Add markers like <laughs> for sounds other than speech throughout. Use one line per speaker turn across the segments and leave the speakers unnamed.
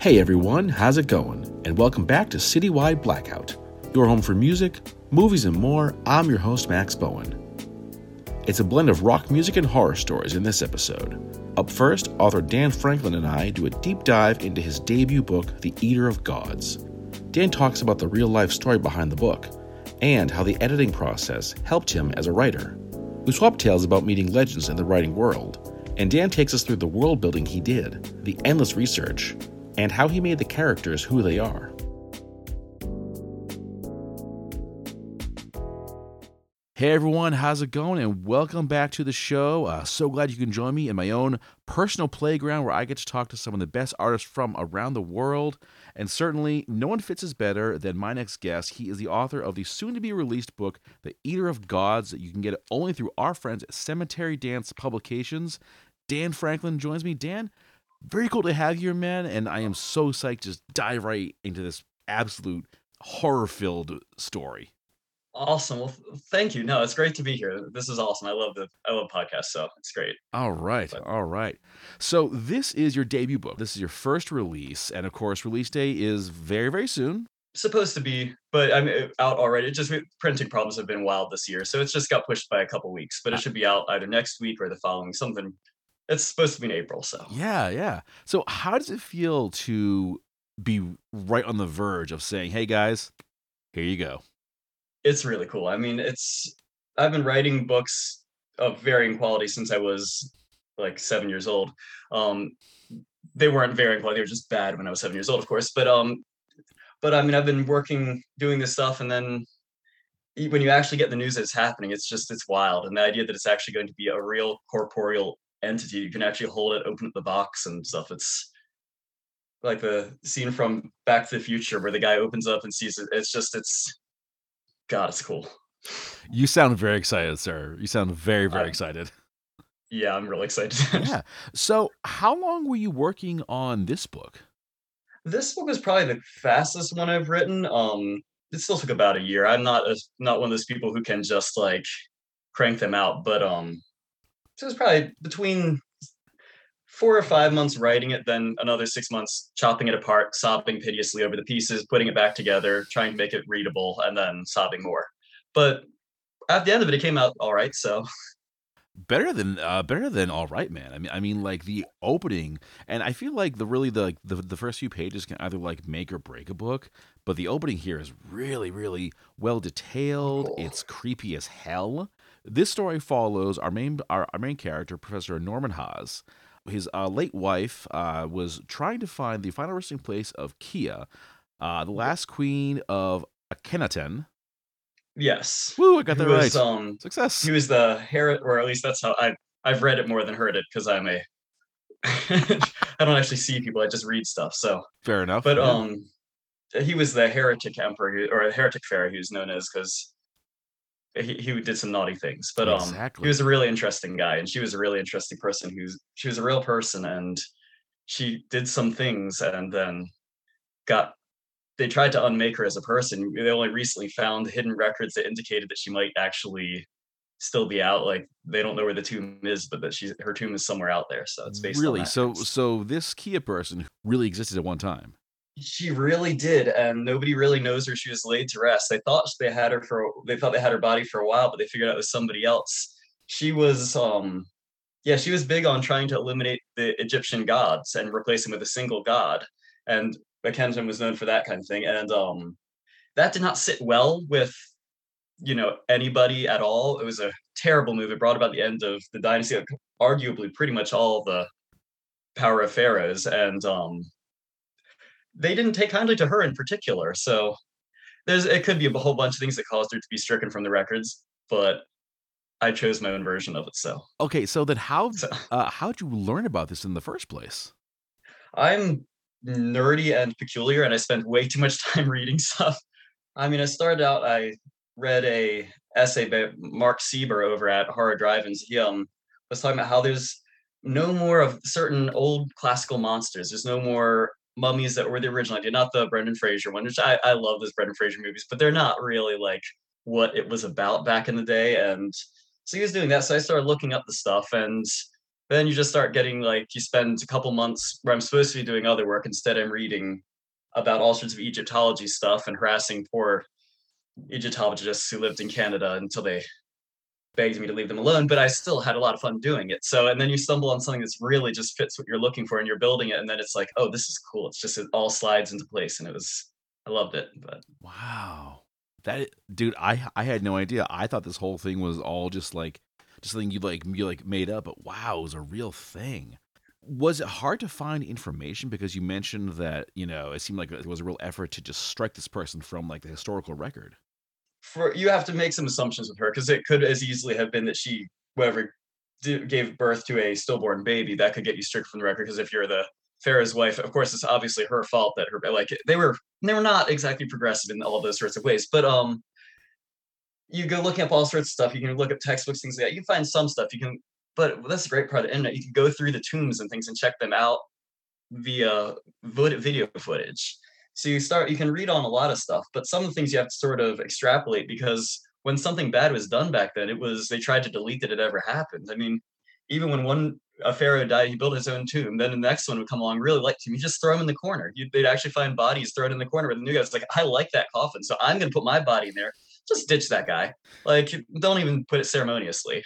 Hey everyone, how's it going? And welcome back to Citywide Blackout, your home for music, movies, and more. I'm your host, Max Bowen. It's a blend of rock music and horror stories in this episode. Up first, author Dan Franklin and I do a deep dive into his debut book, The Eater of Gods. Dan talks about the real life story behind the book and how the editing process helped him as a writer. We swap tales about meeting legends in the writing world, and Dan takes us through the world building he did, the endless research, and how he made the characters who they are. Hey everyone, how's it going? And welcome back to the show. Uh, so glad you can join me in my own personal playground where I get to talk to some of the best artists from around the world. And certainly, no one fits us better than my next guest. He is the author of the soon to be released book, The Eater of Gods, that you can get only through our friends at Cemetery Dance Publications. Dan Franklin joins me. Dan, very cool to have you, man. And I am so psyched just dive right into this absolute horror filled story.
Awesome. Well, thank you. No, it's great to be here. This is awesome. I love the I love podcasts, so it's great.
All right. But, all right. So this is your debut book. This is your first release, and of course, release day is very very soon.
Supposed to be, but I'm uh, out already. It just printing problems have been wild this year, so it's just got pushed by a couple weeks. But it should be out either next week or the following. Something it's supposed to be in April, so.
Yeah, yeah. So how does it feel to be right on the verge of saying, "Hey guys, here you go."
It's really cool. I mean, it's I've been writing books of varying quality since I was like 7 years old. Um they weren't varying quality, they were just bad when I was 7 years old, of course, but um but I mean, I've been working doing this stuff and then when you actually get the news that it's happening, it's just it's wild. And the idea that it's actually going to be a real corporeal entity. You can actually hold it, open up the box and stuff. It's like the scene from Back to the Future where the guy opens up and sees it. It's just, it's, God, it's cool.
You sound very excited, sir. You sound very, very excited.
Yeah, I'm really excited.
yeah. <laughs> So, how long were you working on this book?
This book was probably the fastest one I've written. Um, it still took about a year. I'm not a, not one of those people who can just like crank them out, but um, so it was probably between four or five months writing it, then another six months chopping it apart, sobbing piteously over the pieces, putting it back together, trying to make it readable, and then sobbing more. But at the end of it, it came out all right. So
better than uh better than all right man i mean i mean like the opening and i feel like the really the the, the first few pages can either like make or break a book but the opening here is really really well detailed cool. it's creepy as hell this story follows our main our, our main character, Professor Norman Haas. His uh, late wife uh, was trying to find the final resting place of Kiya, uh, the last queen of Akhenaten.
Yes.
Woo! I got that was, right. Um, Success.
He was the Herod, or at least that's how I I've read it more than heard it because I'm a <laughs> I don't actually see people. I just read stuff. So
fair enough.
But yeah. um, he was the heretic emperor or heretic pharaoh, who's known as because he, he did some naughty things but um exactly. he was a really interesting guy and she was a really interesting person who's she was a real person and she did some things and then got they tried to unmake her as a person. They only recently found hidden records that indicated that she might actually still be out like they don't know where the tomb is but that she's her tomb is somewhere out there so it's based
really? so so this kiya person really existed at one time
she really did, and nobody really knows where she was laid to rest. They thought they had her for they thought they had her body for a while, but they figured out it was somebody else. She was um yeah, she was big on trying to eliminate the Egyptian gods and replace them with a single god. And Akhenaten was known for that kind of thing. And um that did not sit well with you know anybody at all. It was a terrible move. It brought about the end of the dynasty, arguably pretty much all the power of pharaohs. And um they didn't take kindly to her in particular. So there's it could be a whole bunch of things that caused her to be stricken from the records, but I chose my own version of it. So
okay, so then how so, <laughs> uh, how'd you learn about this in the first place?
I'm nerdy and peculiar, and I spend way too much <laughs> time reading stuff. I mean, I started out. I read a essay by Mark Sieber over at Horror Drive-ins. He um was talking about how there's no more of certain old classical monsters. There's no more mummies that were the original idea, not the Brendan Fraser one, which I, I love those Brendan Fraser movies, but they're not really like what it was about back in the day. And so he was doing that. So I started looking up the stuff and then you just start getting like you spend a couple months where I'm supposed to be doing other work. Instead, I'm reading about all sorts of Egyptology stuff and harassing poor Egyptologists who lived in Canada until they begged me to leave them alone. But I still had a lot of fun doing it. So, and then you stumble on something that's really just fits what you're looking for, and you're building it, and then it's like, oh, this is cool. It's just it all slides into place, and it was I loved it. But
wow, that dude, I I had no idea. I thought this whole thing was all just like just something you like you like made up, but wow, it was a real thing. Was it hard to find information because you mentioned that you know it seemed like it was a real effort to just strike this person from like the historical record?
For you have to make some assumptions with her because it could as easily have been that she whoever gave birth to a stillborn baby that could get you strict from the record because if you're the Pharaoh's wife, of course, it's obviously her fault that her like they were they were not exactly progressive in all those sorts of ways, but um you go looking up all sorts of stuff. You can look up textbooks, things like that. You find some stuff. You can, but that's a great part of the internet. You can go through the tombs and things and check them out via video footage. So you start, you can read on a lot of stuff, but some of the things you have to sort of extrapolate because when something bad was done back then, it was they tried to delete that it ever happened. I mean, even when one a pharaoh died, he built his own tomb. Then the next one would come along, really liked him. You just throw him in the corner. You'd, they'd actually find bodies thrown in the corner. Where the new guy's like, I like that coffin, so I'm going to put my body in there just ditch that guy. Like, don't even put it ceremoniously.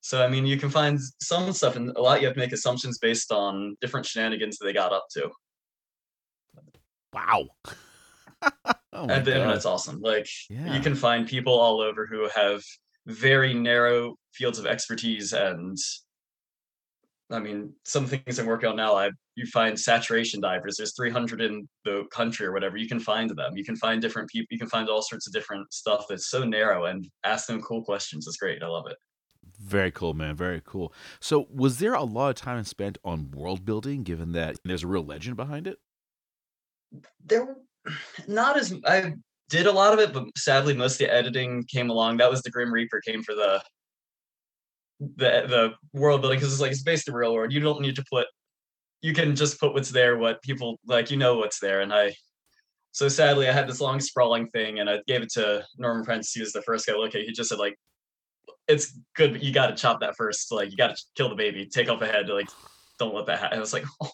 So, I mean, you can find some stuff, and a lot you have to make assumptions based on different shenanigans that they got up to.
Wow. <laughs>
oh and the God. internet's awesome. Like, yeah. you can find people all over who have very narrow fields of expertise and I mean, some things I'm working on now, I you find saturation divers. There's 300 in the country or whatever. You can find them. You can find different people. You can find all sorts of different stuff that's so narrow and ask them cool questions. It's great. I love it.
Very cool, man. Very cool. So, was there a lot of time spent on world building, given that there's a real legend behind it?
There, not as I did a lot of it, but sadly, most of the editing came along. That was the Grim Reaper came for the the the world building because it's like it's based in real world. You don't need to put you can just put what's there, what people like you know what's there. And I so sadly I had this long sprawling thing and I gave it to Norman Prentiss. He was the first guy to look at. He just said like it's good, but you gotta chop that first. Like you gotta kill the baby, take off the head, like don't let that happen. I was like, <laughs> oh.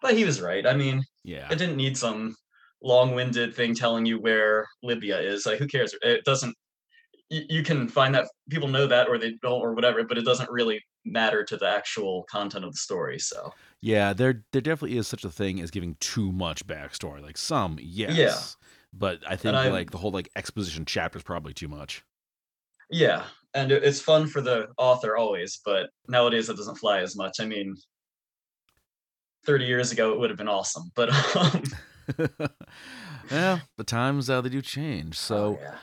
But he was right. I mean,
yeah,
it didn't need some long-winded thing telling you where Libya is. Like, who cares? It doesn't you can find that people know that or they don't or whatever, but it doesn't really matter to the actual content of the story. So
yeah, there there definitely is such a thing as giving too much backstory. Like some, yes, yeah, but I think like the whole like exposition chapter is probably too much.
Yeah, and it's fun for the author always, but nowadays it doesn't fly as much. I mean, thirty years ago it would have been awesome, but um... <laughs>
yeah, the times uh, they do change. So. Oh, yeah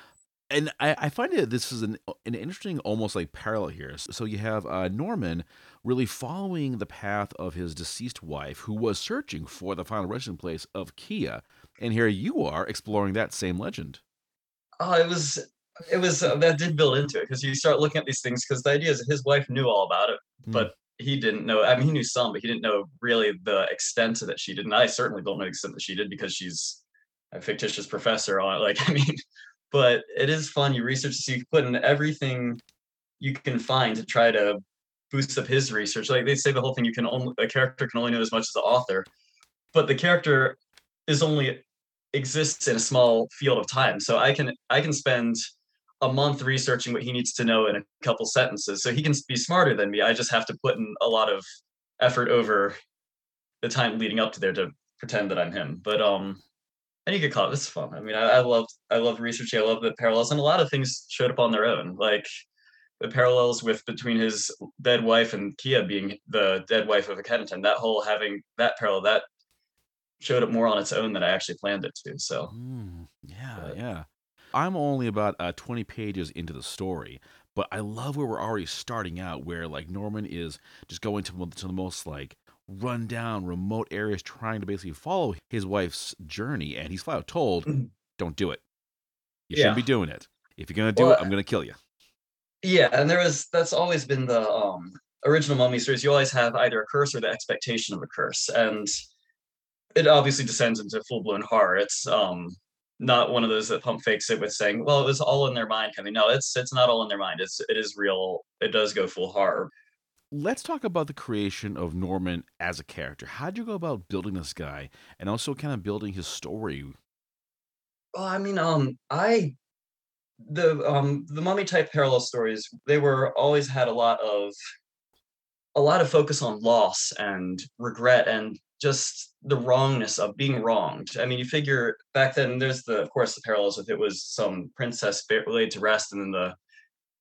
and I, I find that this is an an interesting, almost like parallel here. So you have uh, Norman really following the path of his deceased wife, who was searching for the final resting place of Kiya, and here you are exploring that same legend.
Oh, it was it was uh, that did build into it because you start looking at these things because the idea is his wife knew all about it, mm. but he didn't know. I mean, he knew some, but he didn't know really the extent that she did. And I certainly don't know the extent that she did because she's a fictitious professor on it. <laughs> Like, I mean, but it is fun. You research, so you put in everything you can find to try to boost up his research. Like they say, the whole thing you can only a character can only know as much as the author, but the character is only exists in a small field of time. So I can I can spend a month researching what he needs to know in a couple sentences. So he can be smarter than me. I just have to put in a lot of effort over the time leading up to there to pretend that I'm him. But um and you could call it this fun. I mean, I, I loved I loved researching. I love the parallels, and a lot of things showed up on their own, like the parallels with between his dead wife and Kiya being the dead wife of a Akhenaten. That whole having that parallel that showed up more on its own than I actually planned it to. So
mm, yeah, but, yeah. I'm only about uh, 20 pages into the story, but I love where we're already starting out, where like Norman is just going to, to the most like run down remote areas trying to basically follow his wife's journey, and he's flat out told, mm-hmm. "Don't do it. You shouldn't be doing it. If you're gonna do well, it, I'm gonna kill you."
Yeah, and there was that's always been the um, original mummy stories. You always have either a curse or the expectation of a curse, and it obviously descends into full blown horror. It's um, not one of those that pump fakes it with saying, "Well, it was all in their mind." I mean, no, it's it's not all in their mind. It's it is real. It does go full horror
let's talk about the creation of Norman as a character. How'd you go about building this guy and also kind of building his story?
Well, I mean, um, I the um the mummy type parallel stories they were always had a lot of a lot of focus on loss and regret and just the wrongness of being wronged. I mean, you figure back then there's the of course the parallels with it was some princess laid to rest and then the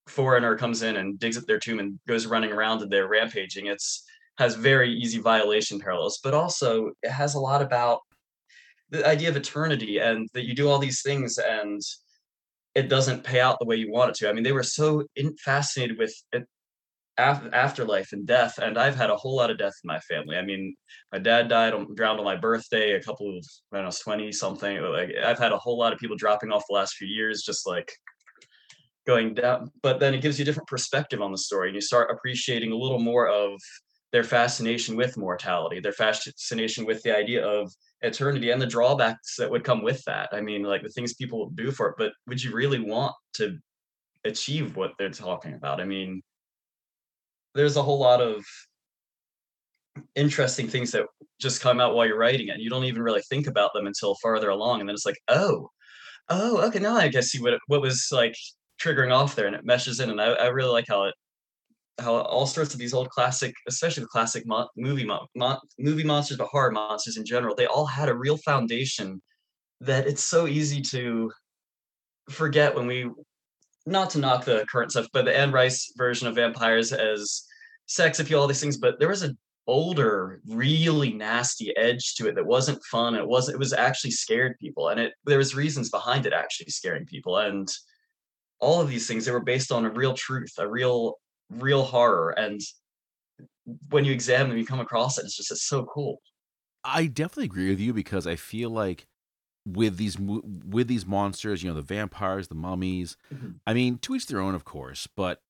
foreigner comes in and digs up their tomb and goes running around and they're rampaging. It's has very easy violation parallels, but also it has a lot about the idea of eternity and that you do all these things and it doesn't pay out the way you want it to. I mean, they were so in, fascinated with it, af- afterlife and death, and I've had a whole lot of death in my family. I mean, my dad died, on, drowned on my birthday. A couple of I don't know, twenty something. Like I've had a whole lot of people dropping off the last few years, just like going down. But then it gives you a different perspective on the story, and you start appreciating a little more of their fascination with mortality, their fascination with the idea of eternity and the drawbacks that would come with that. I mean, like the things people do for it, but would you really want to achieve what they're talking about? I mean, there's a whole lot of interesting things that just come out while you're writing it. And you don't even really think about them until farther along. And then it's like, oh, oh, okay, now I guess see what what was like triggering off there and it meshes in. And I, I really like how it how all sorts of these old classic, especially the classic mo- movie mo- mo- movie monsters, but horror monsters in general, they all had a real foundation that it's so easy to forget when we not to knock the current stuff, but the Anne Rice version of vampires as sex appeal, all these things, but there was an older, really nasty edge to it that wasn't fun. It wasn't. It was actually scared people, and it there was reasons behind it actually scaring people, and all of these things they were based on a real truth, a real real horror and when you examine them you come across it it's just it's so cool
i definitely agree with you because i feel like with these with these monsters you know the vampires the mummies mm-hmm. i mean to each their own of course but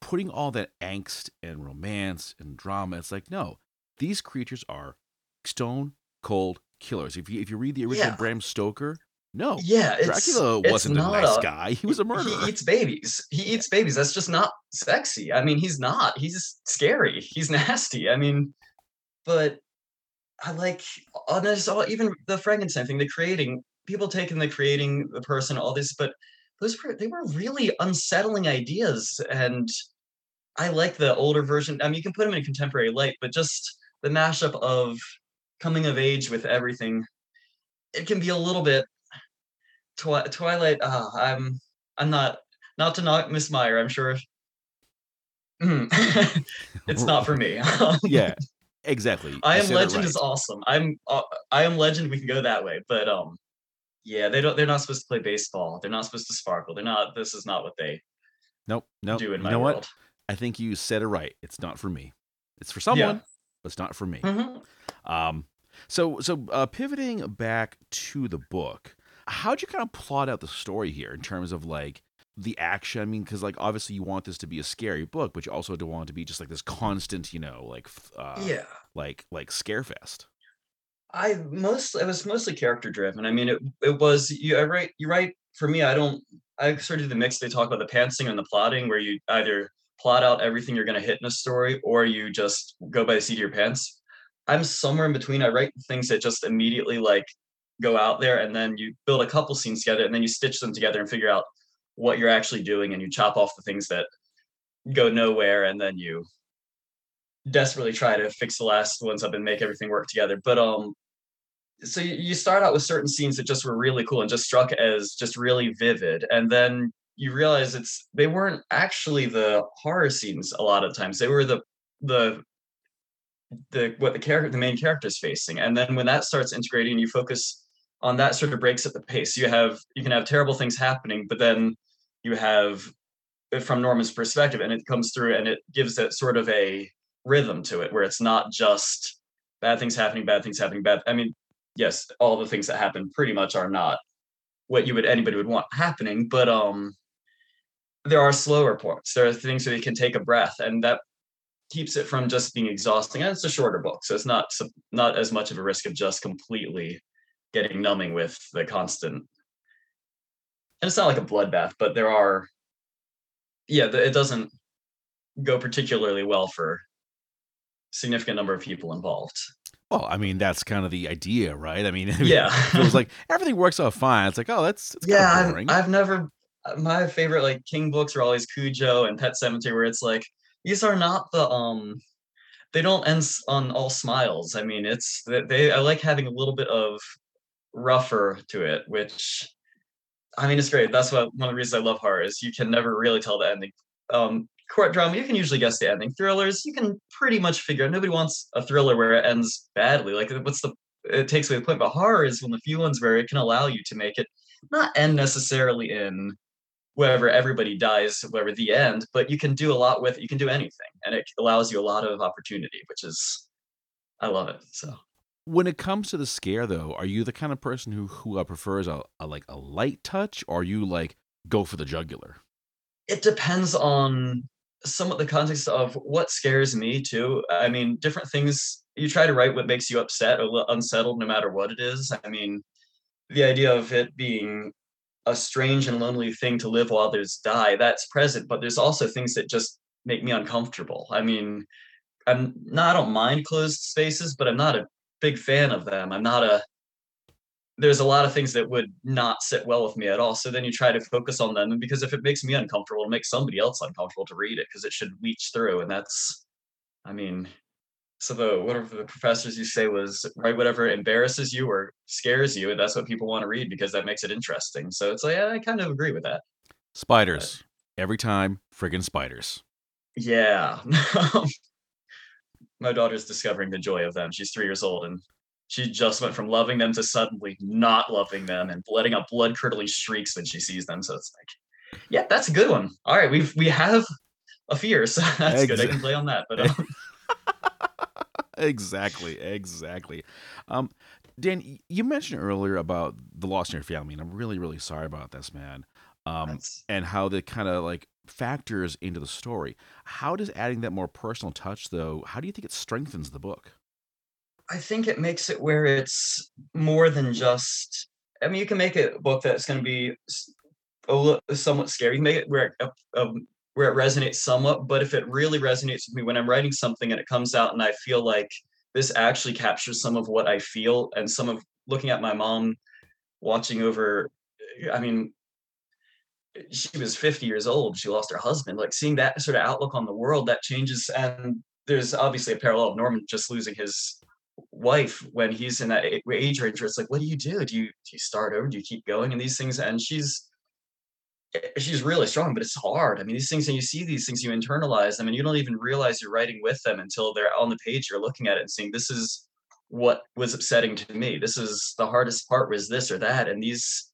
putting all that angst and romance and drama it's like no these creatures are stone cold killers if you if you read the original yeah. bram stoker no.
Yeah,
Dracula wasn't a nice a, guy. He was a murderer.
He eats babies. He eats babies. That's just not sexy. I mean, he's not. He's scary. He's <laughs> nasty. I mean, but I like on this all even the Frankenstein thing, the creating people taking the creating the person, all this, but those were they were really unsettling ideas. And I like the older version. I mean, you can put them in a contemporary light, but just the mashup of coming of age with everything, it can be a little bit Twi- Twilight. Uh, I'm I'm not not to knock Miss Meyer. I'm sure <laughs> it's not for me. <laughs>
yeah, exactly.
I am Legend right. is awesome. I'm uh, I am Legend. We can go that way, but um, yeah, they don't. They're not supposed to play baseball. They're not supposed to sparkle. They're not. This is not what they.
Nope. Nope.
Do in
you
my
know
world.
what? I think you said it right. It's not for me. It's for someone, yeah. but it's not for me.
Mm-hmm.
Um. So so uh, pivoting back to the book How'd you kind of plot out the story here in terms of like the action? I mean, because like obviously you want this to be a scary book, but you also don't want it to be just like this constant, you know, like uh,
yeah,
like like scarefest.
I most it was mostly character driven. I mean, it it was you. I write you write for me. I don't. I sort of do the mix. They talk about the pantsing and the plotting, where you either plot out everything you're going to hit in a story, or you just go by the seat of your pants. I'm somewhere in between. I write things that just immediately like go out there and then you build a couple scenes together and then you stitch them together and figure out what you're actually doing and you chop off the things that go nowhere and then you desperately try to fix the last ones up and make everything work together but um so you start out with certain scenes that just were really cool and just struck as just really vivid and then you realize it's they weren't actually the horror scenes a lot of times they were the the the what the character the main character is facing and then when that starts integrating you focus on that sort of breaks at the pace. You have you can have terrible things happening, but then you have from Norman's perspective, and it comes through and it gives that sort of a rhythm to it where it's not just bad things happening, bad things happening, bad. I mean, yes, all the things that happen pretty much are not what you would anybody would want happening, but um there are slower points. There are things where you can take a breath, and that keeps it from just being exhausting. And it's a shorter book, so it's not not as much of a risk of just completely getting numbing with the constant and it's not like a bloodbath but there are yeah it doesn't go particularly well for significant number of people involved.
Well, I mean, that's kind of the idea, right? I mean, <laughs>
Yeah.
it was like <laughs> everything works out fine. It's like, oh, that's it's
yeah, I've. I've never my favorite like King books are always Cujo and Pet Sematary, where it's like these are not the um they don't end on all smiles. I mean, it's they, they I like having a little bit of rougher to it, which I mean, it's great. That's what one of the reasons I love horror is you can never really tell the ending. Um, court drama, you can usually guess the ending. Thrillers, you can pretty much figure. out. Nobody wants a thriller where it ends badly. Like, what's the? It takes away the point. But horror is one of the few ones where it can allow you to make it not end necessarily in wherever everybody dies, wherever the end, but you can do a lot with it. You can do anything, and it allows you a lot of opportunity, which is I love it. So.
when it comes to the scare, though, are you the kind of person who who uh, prefers a, a like a light touch, or are you like go for the jugular?
it depends on some of the context of what scares me too. I mean, different things you try to write what makes you upset or unsettled no matter what it is. I mean, the idea of it being a strange and lonely thing to live while others die, that's present, but there's also things that just make me uncomfortable. I mean, I'm not I don't mind closed spaces, but I'm not a big fan of them. I'm not a there's a lot of things that would not sit well with me at all. So then you try to focus on them. And because if it makes me uncomfortable, it makes somebody else uncomfortable to read it because it should leach through. And that's, I mean, so the whatever the professors you say was write whatever embarrasses you or scares you, and that's what people want to read because that makes it interesting. So it's like I kind of agree with that.
Spiders every time, friggin' spiders.
Yeah. <laughs> My daughter's discovering the joy of them. She's three years old and she just went from loving them to suddenly not loving them and letting out blood curdling shrieks when she sees them. So it's like, yeah, that's a good one. All right, we've we have a fear, so <laughs> that's good. I can play on that. But um, <laughs>
exactly, exactly. Um, Dan, you mentioned earlier about the loss in your family, and I'm really, really sorry about this, man. Um,
that's-
and how that kind of like factors into the story. How does adding that more personal touch, though? How do you think it strengthens the book?
I think it makes it where it's more than just. I mean, you can make a book that's going to be a li- somewhat scary. You can make it where it, um, where it resonates somewhat. But if it really resonates with me when I'm writing something and it comes out and I feel like this actually captures some of what I feel and some of looking at my mom watching over. I mean, she was 50 years old. She lost her husband. Like seeing that sort of outlook on the world that changes. And there's obviously a parallel of Norman just losing his wife when he's in that age range where it's like, what do you do? Do you do you start over? Do you keep going? And these things, and she's eh, she's really strong, but it's hard. I mean, these things, and you see these things, you internalize them, and you don't even realize you're writing with them until they're on the page. You're looking at it and seeing this is what was upsetting to me. This is the hardest part was this or that, and these.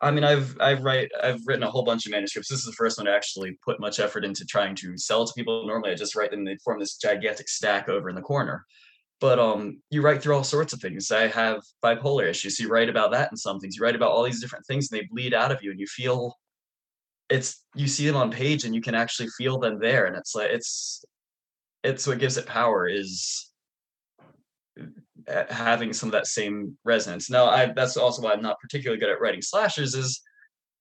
I mean, I've I've write I've written a whole bunch of manuscripts. This is the first one to actually put much effort into trying to sell to people. Normally, I just write them; they form this gigantic stack over in the corner but um you write through all sorts of things. I have bipolar issues. You write about that and some things. You write about all these different things and they bleed out of you and you feel it's you see them on page and you can actually feel them there and it's like it's it's what gives it power is uh, having some of that same resonance. Now i that's also why i'm not particularly good at writing slashers is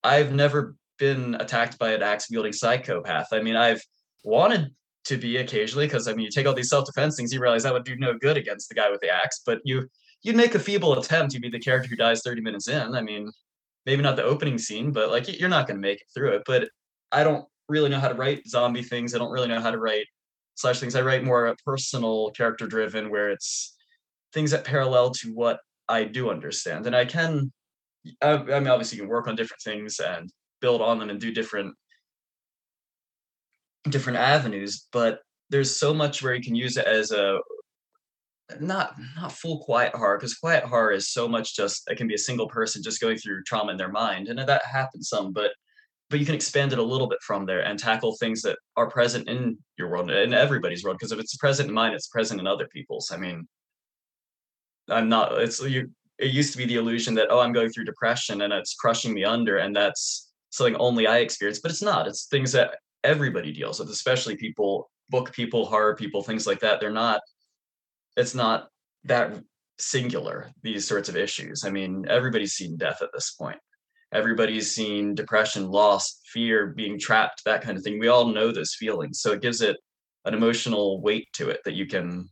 i've never been attacked by an axe wielding psychopath. I mean i've wanted to be occasionally because I mean you take all these self-defense things, you realize that would do no good against the guy with the axe, but you you'd make a feeble attempt, you'd be the character who dies 30 minutes in. I mean, maybe not the opening scene, but like you're not gonna make it through it. But I don't really know how to write zombie things. I don't really know how to write slash things. I write more personal character driven where it's things that parallel to what I do understand. And I can I, I mean obviously you can work on different things and build on them and do different different avenues but there's so much where you can use it as a not not full quiet horror because quiet horror is so much just it can be a single person just going through trauma in their mind and that happens some but but you can expand it a little bit from there and tackle things that are present in your world in everybody's world because if it's present in mine it's present in other people's i mean i'm not it's you it used to be the illusion that oh i'm going through depression and it's crushing me under and that's something only i experience but it's not it's things that everybody deals with, especially people, book people, horror people, things like that. They're not, it's not that singular, these sorts of issues. I mean, everybody's seen death at this point. everybody's seen depression, loss, fear, being trapped, that kind of thing. We all know those feelings. So it gives it an emotional weight to it that you can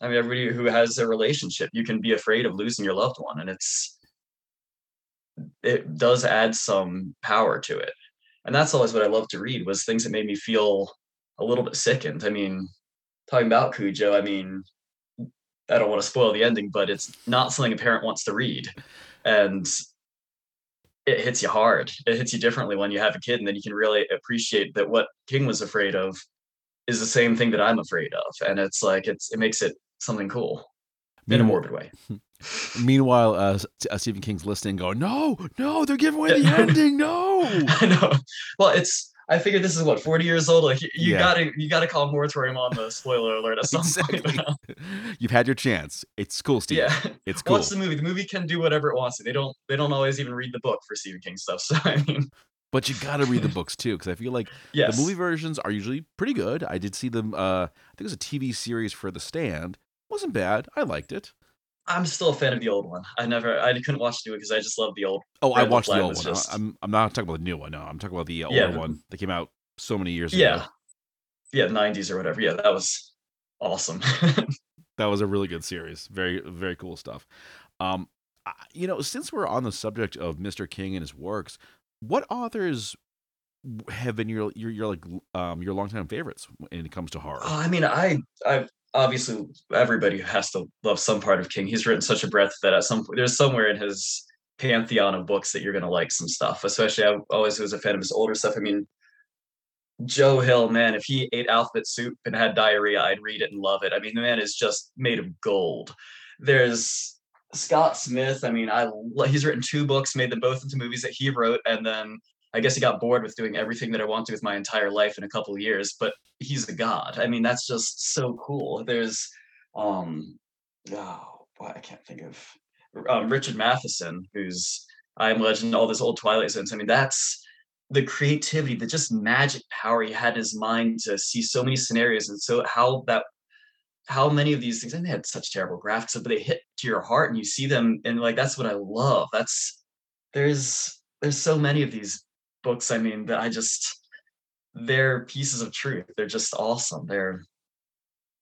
I mean everybody who has a relationship, you can be afraid of losing your loved one and it's it does add some power to it. And that's always what I love to read was things that made me feel a little bit sickened. I mean, talking about Cujo, I mean, I don't want to spoil the ending, but it's not something a parent wants to read. And it hits you hard. It hits you differently when you have a kid, and then you can really appreciate that what King was afraid of is the same thing that I'm afraid of. And it's like it's it makes it something cool in a morbid way. <laughs>
Meanwhile, uh, uh, Stephen King's listening, going, "No, no, they're giving away the <laughs> ending. No." <laughs>
I know. Well, it's I figured this is what 40 years old. Like you, yeah. gotta you gotta call moratorium on the spoiler alert at some exactly. point.
You've had your chance. It's cool, Steve. Yeah, it's cool.
Watch the movie. The movie can do whatever it wants. They don't they don't always even read the book for Stephen King stuff. So I mean.
But you got to read the books too, because I feel like yes. the movie versions are usually pretty good. I did see them. Uh, I think it was a TV series for The Stand. Wasn't bad. I liked it.
I'm still a fan of the old one. I never, I couldn't watch the new one because I just love the old.
Oh, I watched the old one. Just... I'm, I'm not talking about the new one. No, I'm talking about the older yeah, one that came out so many years ago.
yeah.
ago.
Yeah, 90s or whatever. Yeah, that was awesome. <laughs>
that was a really good series. Very, very cool stuff. Um, you know, since we're on the subject of Mr. King and his works, what authors have been your your your like um your longtime favorites when it comes to horror?
Oh, I mean, I I obviously everybody has to love some part of King. He's written such a breadth that at some point there's somewhere in his pantheon of books that you're gonna like some stuff. Especially I always was a fan of his older stuff. I mean, Joe Hill, man, if he ate alphabet soup and had diarrhea, I'd read it and love it. I mean, the man is just made of gold. There's Scott Smith. I mean, I he's written two books, made them both into movies that he wrote, and then I guess he got bored with doing everything that I want to with my entire life in a couple years, but he's a god. I mean, that's just so cool. There's um oh boy, I can't think of um, Richard Matheson, who's I Am Legend, all this old Twilight Zones. I mean, that's the creativity, the just magic power he had in his mind to see so many scenarios and so how that how many of these things and they had such terrible graphics, but they hit to your heart and you see them and like that's what I love. That's there's there's so many of these books, I mean, that I just they're pieces of truth. They're just awesome. They're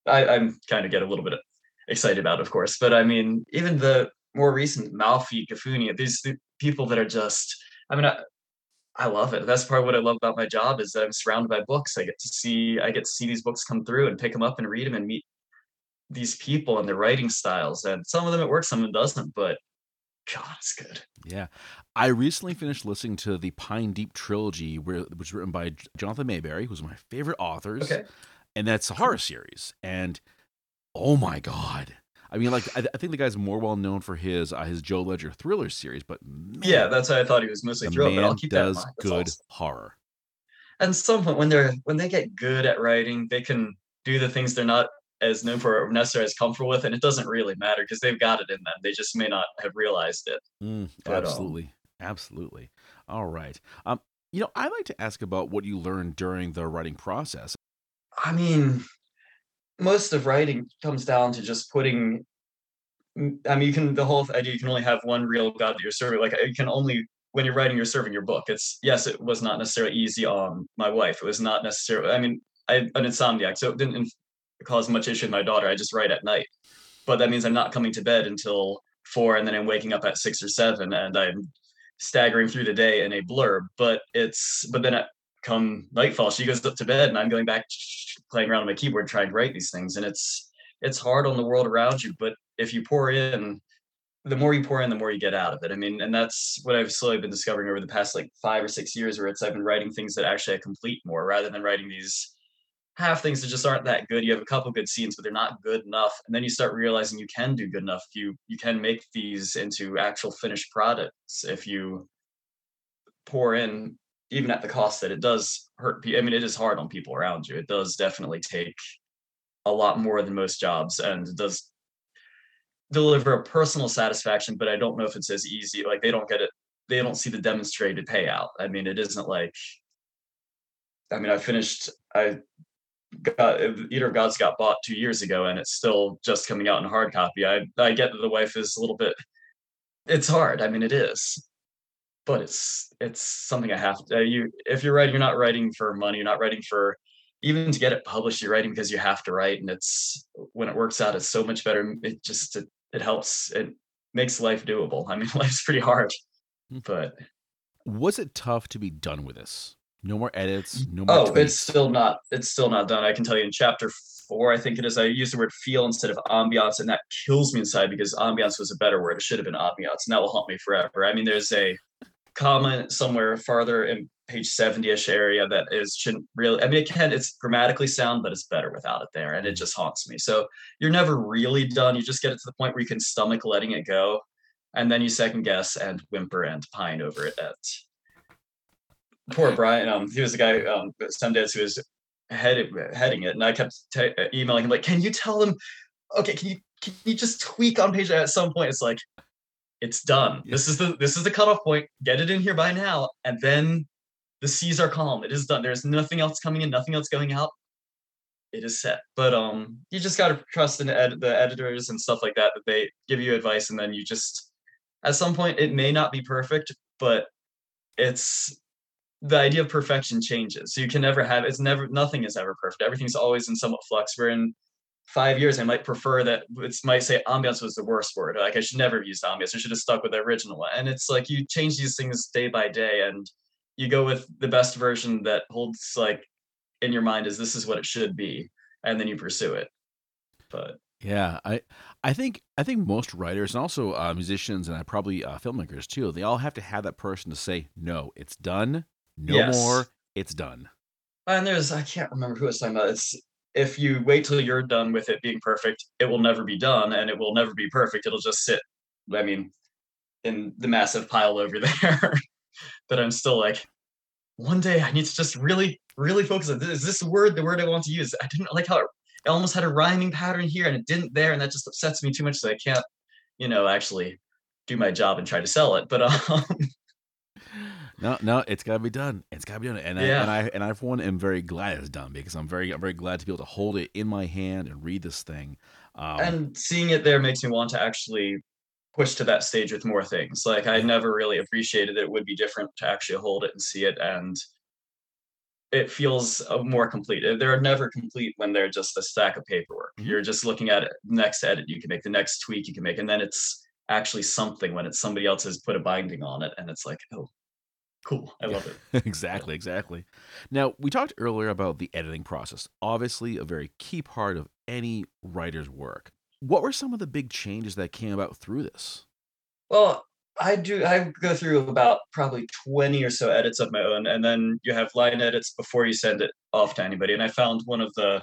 I, I'm kind of get a little bit excited about, of course, but I mean, even the more recent Malfi, Gafuni, these the people that are just, I mean, I, I love it. That's part of what I love about my job is that I'm surrounded by books. I get to see, I get to see these books come through and pick them up and read them and meet these people and their writing styles. And some of them it works, some of them doesn't, but God, it's good.
Yeah. I recently finished listening to the Pine Deep trilogy, which was written by Jonathan Maberry, who's one of my favorite authors.
Okay.
And that's a horror series. And oh my God. I mean, like, I, I think the guy's more well known for his uh, his Joe Ledger thriller series, but man,
yeah, that's how I thought he was mostly thriller. But I'll keep does that in
mind. good awesome. horror.
And some point when they're when they get good at writing, they can do the things they're not as known for or necessarily as comfortable with, and it doesn't really matter because they've got it in them. They just may not have realized it.
Mm, absolutely, um, absolutely. All right. Um, you know, I like to ask about what you learned during the writing process.
I mean, most of writing comes down to just putting. I mean, you can the whole idea you can only have one real God that you're serving. Like you can only when you're writing, you're serving your book. It's yes, it was not necessarily easy on my wife. It was not necessarily. I mean, I an insomniac, so it didn't cause much issue with my daughter. I just write at night, but that means I'm not coming to bed until four, and then I'm waking up at six or seven, and I'm staggering through the day in a blur. But it's but then at come nightfall, she goes up to bed, and I'm going back playing around on my keyboard trying to write these things, and it's it's hard on the world around you. But if you pour in the more you pour in, the more you get out of it. I mean, and that's what I've slowly been discovering over the past like five or six years, where it's I've been writing things that actually I complete more rather than writing these have things that just aren't that good. You have a couple good scenes, but they're not good enough. And then you start realizing you can do good enough. You you can make these into actual finished products if you pour in, even at the cost that it does hurt people. I mean, it is hard on people around you. It does definitely take a lot more than most jobs, and it does deliver a personal satisfaction. But I don't know if it's as easy. Like they don't get it. They don't see the demonstrated payout. I mean, it isn't like I mean, I finished. I got Eater of Gods got bought two years ago, and it's still just coming out in hard copy. I I get that the wife is a little bit. It's hard. I mean, it is, but it's it's something I have to. Uh, you if you're writing, you're not writing for money. You're not writing for even to get it published. You're writing because you have to write, and it's when it works out, it's so much better. It just it, it helps. It makes life doable. I mean, <laughs> life's pretty hard, hmm. but
was it tough to be done with this? No more edits. No more.
Oh, tweets. it's still not. It's still not done. I can tell you in chapter four, I think it is. I use the word feel instead of ambiance, and that kills me inside because ambiance was a better word. It should have been ambiance, and that will haunt me forever. I mean, there's a comment somewhere farther in page 70ish area that is shouldn't really i mean it can it's grammatically sound but it's better without it there and it just haunts me so you're never really done you just get it to the point where you can stomach letting it go and then you second guess and whimper and pine over it at poor brian um he was the guy um some days who was head, heading it and i kept t- emailing him like can you tell him okay can you can you just tweak on page at some point it's like it's done. This is the this is the cutoff point. Get it in here by now, and then the seas are calm. It is done. There's nothing else coming in, nothing else going out. It is set. But um, you just gotta trust in the, ed- the editors and stuff like that that they give you advice, and then you just at some point it may not be perfect, but it's the idea of perfection changes. So you can never have it's never nothing is ever perfect. Everything's always in somewhat flux. We're in five years, I might prefer that it might say ambiance was the worst word. Like I should never have used ambiance. I should have stuck with the original one. And it's like you change these things day by day and you go with the best version that holds like in your mind is this is what it should be. And then you pursue it. But
yeah, I I think I think most writers and also uh, musicians and I probably uh, filmmakers too. They all have to have that person to say no, it's done, no yes. more, it's done.
And there's I can't remember who was talking about. It's if you wait till you're done with it being perfect, it will never be done and it will never be perfect. It'll just sit, I mean, in the massive pile over <laughs> there. but I'm still like, one day I need to just really, really focus on this. Is this word the word I want to use? I didn't like how it, it almost had a rhyming pattern here and it didn't there. And that just upsets me too much. So I can't, you know, actually do my job and try to sell it. But <laughs> um,
no, no, it's got to be done. It's got to be done, and yeah. I, and I and I for one am very glad it's done because I'm very I'm very glad to be able to hold it in my hand and read this thing.
Um, and seeing it there makes me want to actually push to that stage with more things. Like I never really appreciated it would be different to actually hold it and see it, and it feels uh, more complete. They're never complete when they're just a stack of paperwork. Mm-hmm. You're just looking at it, next edit you can make, the next tweak you can make, and then it's actually something when it's somebody else has put a binding on it, and it's like, oh, cool. I love
it. <laughs> exactly, exactly. Now, we talked earlier about the editing process, obviously, a very key part of any writer's work. What were some of the big changes that came about through this?
Well, I do. I go through about probably twenty or so edits of my own, and then you have line edits before you send it off to anybody. And I found one of the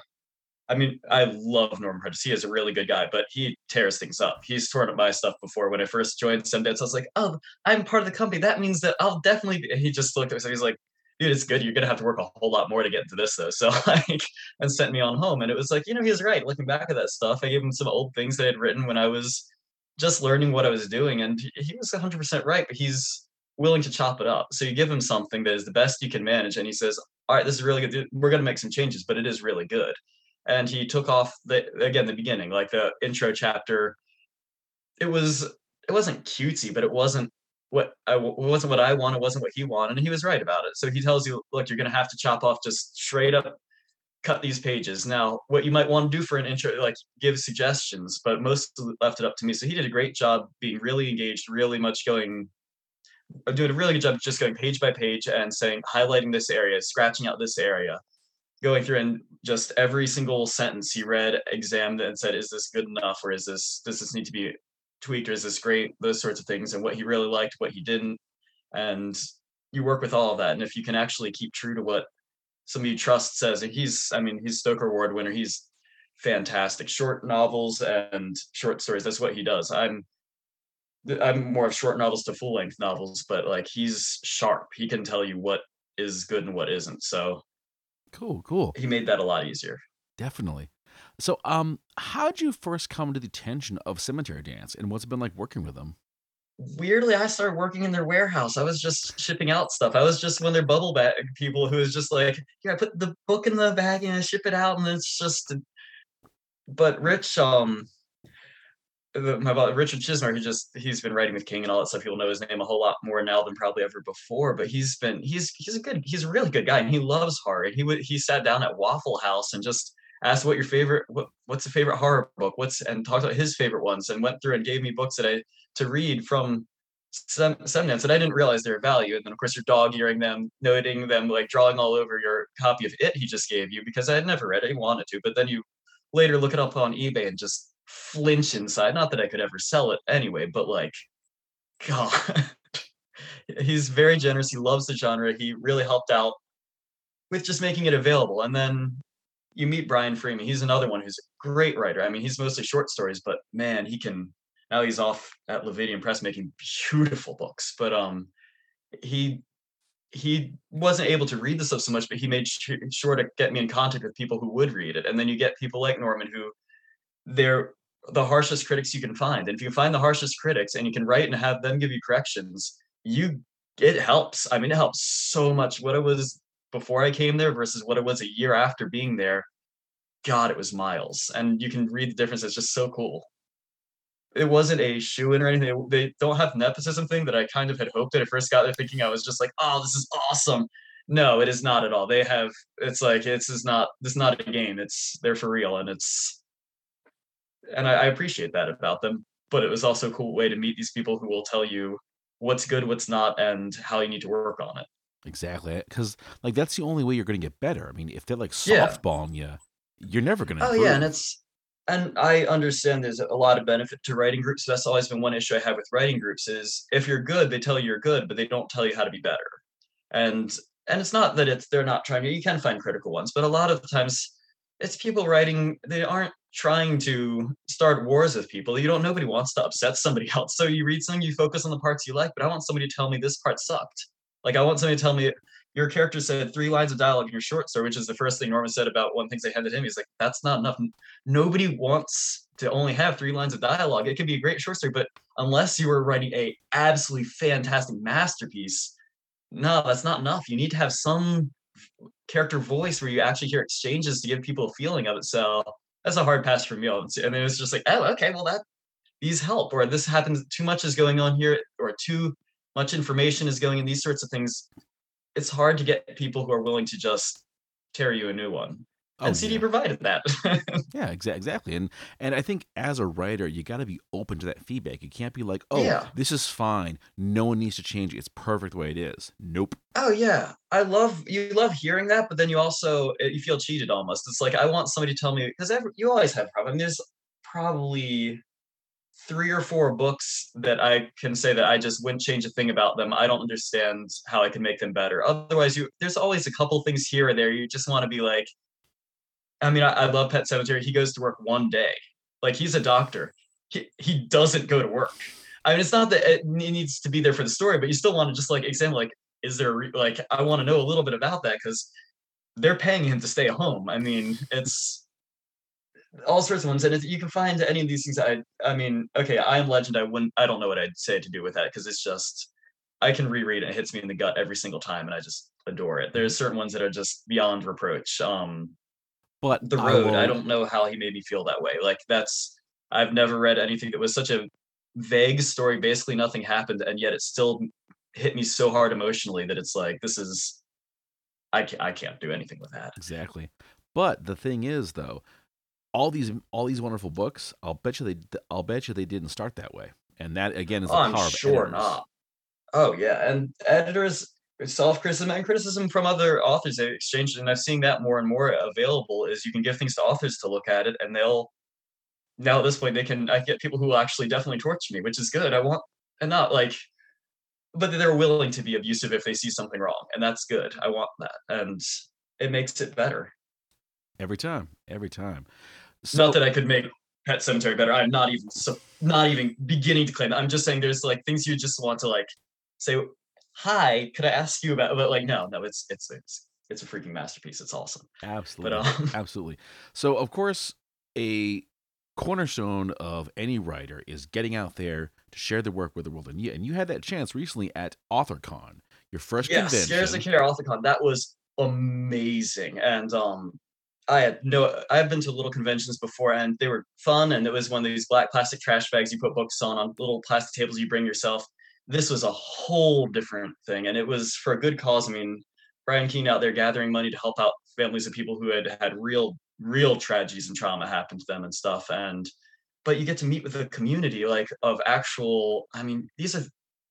I mean, I love Norman Prentiss. He is a really good guy, but he tears things up. He's torn up my stuff before. When I first joined Sundance, I was like, "Oh, I'm part of the company. That means that I'll definitely." Be. And he just looked at me. So he's like, "Dude, it's good. You're gonna have to work a whole lot more to get into this, though." <laughs> So like, and sent me on home. And it was like, you know, he was right. Looking back at that stuff, I gave him some old things that I had written when I was just learning what I was doing, and he was 100 percent right. But he's willing to chop it up. So you give him something that is the best you can manage, and he says, "All right, this is really good. We're gonna make some changes, but it is really good." And he took off the again the beginning like the intro chapter it was it wasn't cutesy but it wasn't what I wasn't what I wanted, it wasn't what he wanted, and he was right about it. So he tells you, look, you're gonna have to chop off just straight up cut these pages. Now, what you might want to do for an intro, like give suggestions, but most left it up to me. So he did a great job being really engaged, really much going doing a really good job just going page by page and saying highlighting this area, scratching out this area, going through and just every single sentence he read, examined and said, is this good enough? Or is this, does this need to be tweaked? Or is this great? Those sorts of things and what he really liked, what he didn't. And you work with all of that. And if you can actually keep true to what somebody you trust says, he's, I mean, he's Stoker Award winner. He's fantastic. Short novels and short stories. That's what he does. I'm, I'm more of short novels to full length novels, but like he's sharp. He can tell you what is good and what isn't. So
Cool, cool.
He made that a lot easier.
Definitely. So, um, how'd you first come to the attention of Cemetery Dance, and what's it been like working with them?
Weirdly, I started working in their warehouse. I was just shipping out stuff. I was just one of their bubble bag people who was just like, "Yeah, I put the book in the bag and I ship it out," and it's just. But Rich, um, my about Richard Chizmar, he just he's been writing with King and all that stuff. He'll know his name a whole lot more now than probably ever before. But he's been he's he's a good he's a really good guy and he loves horror. And he would he sat down at Waffle House and just asked what your favorite what what's the favorite horror book what's and talked about his favorite ones and went through and gave me books that I to read from some Sundance that I didn't realize their value. And then of course you're dog earing them, noting them, like drawing all over your copy of it he just gave you because I had never read it. He wanted to, but then you later look it up on eBay and just flinch inside. Not that I could ever sell it anyway, but like, God, <laughs> he's very generous. He loves the genre. He really helped out with just making it available. And then you meet Brian Freeman. He's another one who's a great writer. I mean, he's mostly short stories, but man, he can. Now he's off at Levidian Press making beautiful books. But um, he he wasn't able to read the stuff so much, but he made sure to get me in contact with people who would read it. And then you get people like Norman who they're the harshest critics you can find. And if you find the harshest critics and you can write and have them give you corrections, you it helps. I mean, it helps so much. What it was before I came there versus what it was a year after being there, God, it was miles. And you can read the difference. It's just so cool. It wasn't a shoe in or anything. They don't have nepotism thing that I kind of had hoped that I first got there thinking I was just like, oh, this is awesome. No, it is not at all. They have it's like it's is not this is not a game. It's they're for real and it's and I, I appreciate that about them. But it was also a cool way to meet these people who will tell you what's good, what's not, and how you need to work on it.
Exactly, because like that's the only way you're going to get better. I mean, if they're like softballing yeah. you, you're never going to.
Oh yeah, and it's and I understand there's a lot of benefit to writing groups. That's always been one issue I have with writing groups is if you're good, they tell you you're good, but they don't tell you how to be better. And and it's not that it's they're not trying to. You can find critical ones, but a lot of the times it's people writing. They aren't trying to start wars with people. You don't nobody wants to upset somebody <laughs> else. So you read something, you focus on the parts you like, but I want somebody to tell me this part sucked. Like I want somebody to tell me your character said three lines of dialogue in your short story, which is the first thing Norman said about one thing they handed him. He's like, that's not enough. Nobody wants to only have three lines of dialogue. It could be a great short story, but unless you were writing a absolutely fantastic masterpiece, no, that's not enough. You need to have some character voice where you actually hear exchanges to give people a feeling of it. So that's a hard pass for me. And then it's just like, oh, okay, well that these help, or this happens. Too much is going on here, or too much information is going in. These sorts of things. It's hard to get people who are willing to just tear you a new one. Oh, and CD yeah. provided that. <laughs>
yeah, exa- exactly. And and I think as a writer, you got to be open to that feedback. You can't be like, "Oh, yeah. this is fine. No one needs to change it. It's perfect the way it is." Nope.
Oh yeah, I love you. Love hearing that, but then you also eh, you feel cheated almost. It's like I want somebody to tell me because you always have problems. I mean, there's probably three or four books that I can say that I just wouldn't change a thing about them. I don't understand how I can make them better. Otherwise, you there's always a couple things here or there you just want to be like, I mean, I, I love Pet Sematary. He goes to work one day. Like he's a doctor. He, he doesn't go to work. I mean, it's not that it needs to be there for the story, but you still want to just like examine, like, is there re- like I want to know a little bit about that because they're paying him to stay home. I mean, it's all sorts of ones, and if you can find any of these things. I I mean, okay, I am Legend. I wouldn't. I don't know what I'd say to do with that because it's just I can reread it. It hits me in the gut every single time, and I just adore it. There's certain ones that are just beyond reproach. Um,
but
the road, I, I don't know how he made me feel that way. Like that's I've never read anything that was such a vague story. Basically, nothing happened, and yet it still hit me so hard emotionally that it's like this is I can't, I can't do anything with that.
Exactly. But the thing is, though, all these all these wonderful books, I'll bet you they I'll bet you they didn't start that way, and that again is the
oh,
power
I'm sure
editors.
not. Oh yeah, and editors self criticism and criticism from other authors they exchanged and i've seen that more and more available is you can give things to authors to look at it and they'll now at this point they can i get people who will actually definitely torture me which is good i want and not like but they're willing to be abusive if they see something wrong and that's good i want that and it makes it better.
Every time every time.
So, not that i could make Pet Sematary better i'm not even so not even beginning to claim that i'm just saying there's like things you just want to like say hi, could I ask you about? But like, no, no, it's it's it's it's a freaking masterpiece. It's awesome.
Absolutely, but, um, <laughs> absolutely. So of course, a cornerstone of any writer is getting out there to share their work with the world. And you and you had that chance recently at AuthorCon, your first
yes,
convention.
Yes, Care AuthorCon. That was amazing, and um, I had no. I've been to little conventions before, and they were fun. And it was one of these black plastic trash bags you put books on on little plastic tables you bring yourself. This was a whole different thing, and it was for a good cause. I mean, Brian Keene out there gathering money to help out families of people who had had real, real tragedies and trauma happen to them and stuff. And but you get to meet with a community like of actual. I mean, these are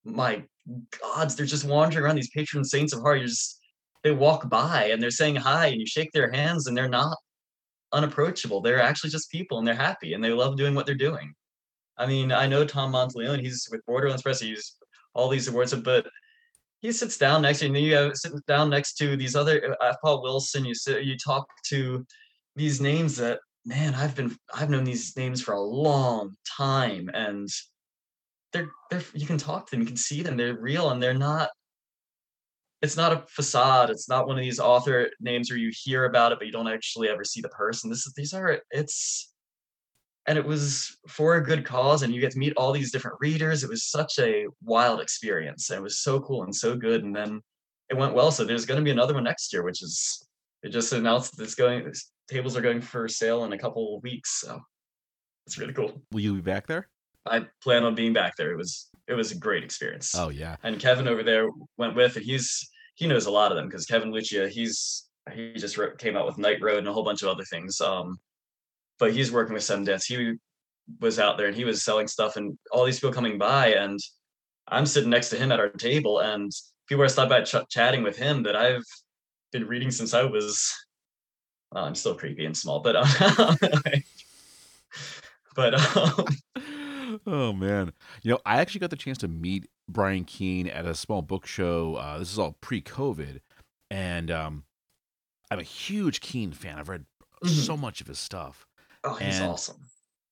my gods. They're just wandering around these patron saints of heart. You're just they walk by and they're saying hi and you shake their hands and they're not unapproachable. They're actually just people and they're happy and they love doing what they're doing. I mean, I know Tom Monteleone, he's with Borderlands Press, he's all these awards, but he sits down next to you, and you have sit down next to these other uh, Paul Wilson, you sit, you talk to these names that man, I've been I've known these names for a long time and they're they're you can talk to them, you can see them, they're real and they're not it's not a facade. It's not one of these author names where you hear about it, but you don't actually ever see the person. This is these are it's and it was for a good cause, and you get to meet all these different readers. It was such a wild experience, and it was so cool and so good. And then it went well. So there's going to be another one next year, which is it just announced that it's going. Tables are going for sale in a couple of weeks, so it's really cool.
Will you be back there?
I plan on being back there. It was it was a great experience.
Oh yeah.
And Kevin over there went with, and he's he knows a lot of them because Kevin Lucia, he's he just wrote, came out with Night Road and a whole bunch of other things. Um, but he's working with Seven Deaths. He was out there and he was selling stuff, and all these people coming by, and I'm sitting next to him at our table, and people are stopped by ch- chatting with him that I've been reading since I was. Well, I'm still creepy and small, but um, <laughs> but um, <laughs>
oh man, you know, I actually got the chance to meet Brian Keene at a small book show. Uh, this is all pre-COVID, and um, I'm a huge Keene fan. I've read mm-hmm. so much of his stuff.
Oh, he's
and,
awesome.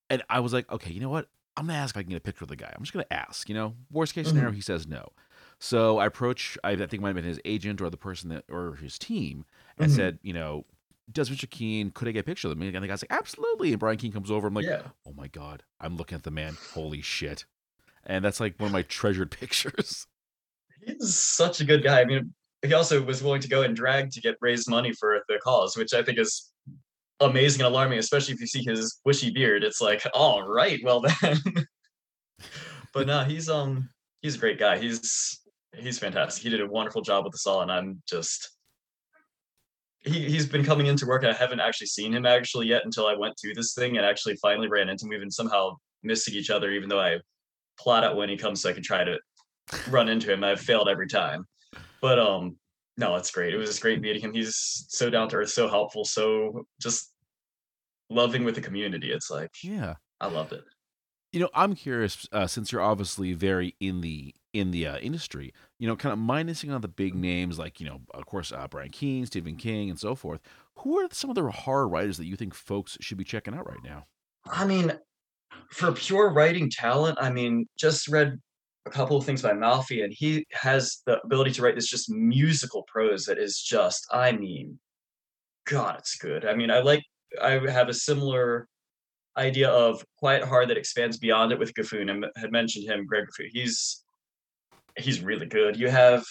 And I was like, okay, you know what? I'm gonna ask if I can get a picture of the guy. I'm just gonna ask. You know, worst case scenario, mm-hmm. he says no. So I approach. I, I think it might have been his agent or the person that or his team, and mm-hmm. said, you know, does Mr. Keene, could I get a picture of him? And the guy's like, absolutely. And Brian Keene comes over. I'm like, yeah. oh my God, I'm looking at the man. Holy shit. And that's like one of my treasured <laughs> pictures.
He's such a good guy. I mean, he also was willing to go and drag to get raise money for the cause, which I think is amazing and alarming, especially if you see his bushy beard. It's like, all right, well then. <laughs> but no, he's um he's a great guy. He's he's fantastic. He did a wonderful job with us all, and I'm just he, he's been coming into work. I haven't actually seen him actually yet until I went to this thing and actually finally ran into him. We've somehow missing each other, even though I plot out when he comes so I can try to run into him. I've failed every time. But um no, it's great. It was great meeting him. He's so down to earth, so helpful, so just loving with the community. It's like
yeah,
I loved it.
You know, I'm curious uh, since you're obviously very in the in the uh, industry. You know, kind of minusing on the big names like you know, of course, uh, Brian Keene, Stephen King, and so forth. Who are some of the horror writers that you think folks should be checking out right now?
I mean, for pure writing talent, I mean, just read a couple of things by Malfi, and he has the ability to write this just musical prose that is just, I mean, God, it's good. I mean, I like, I have a similar idea of Quiet Heart that expands beyond it with Gifune. I had mentioned him, Greg Gifune. He's he's really good. You have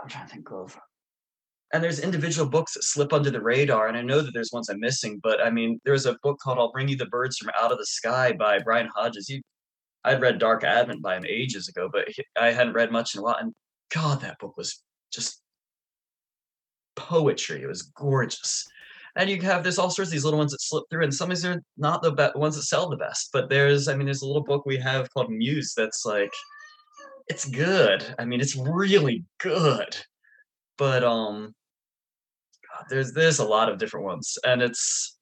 I'm trying to think of and there's individual books that slip under the radar and i know that there's ones i'm missing but i mean there's a book called i'll bring you the birds from out of the sky by brian hodges he, i'd read dark advent by him ages ago but i hadn't read much in a while and god that book was just poetry it was gorgeous and you have there's all sorts of these little ones that slip through and some of these are not the be- ones that sell the best but there's i mean there's a little book we have called muse that's like it's good. I mean, it's really good. But um God, there's there's a lot of different ones and it's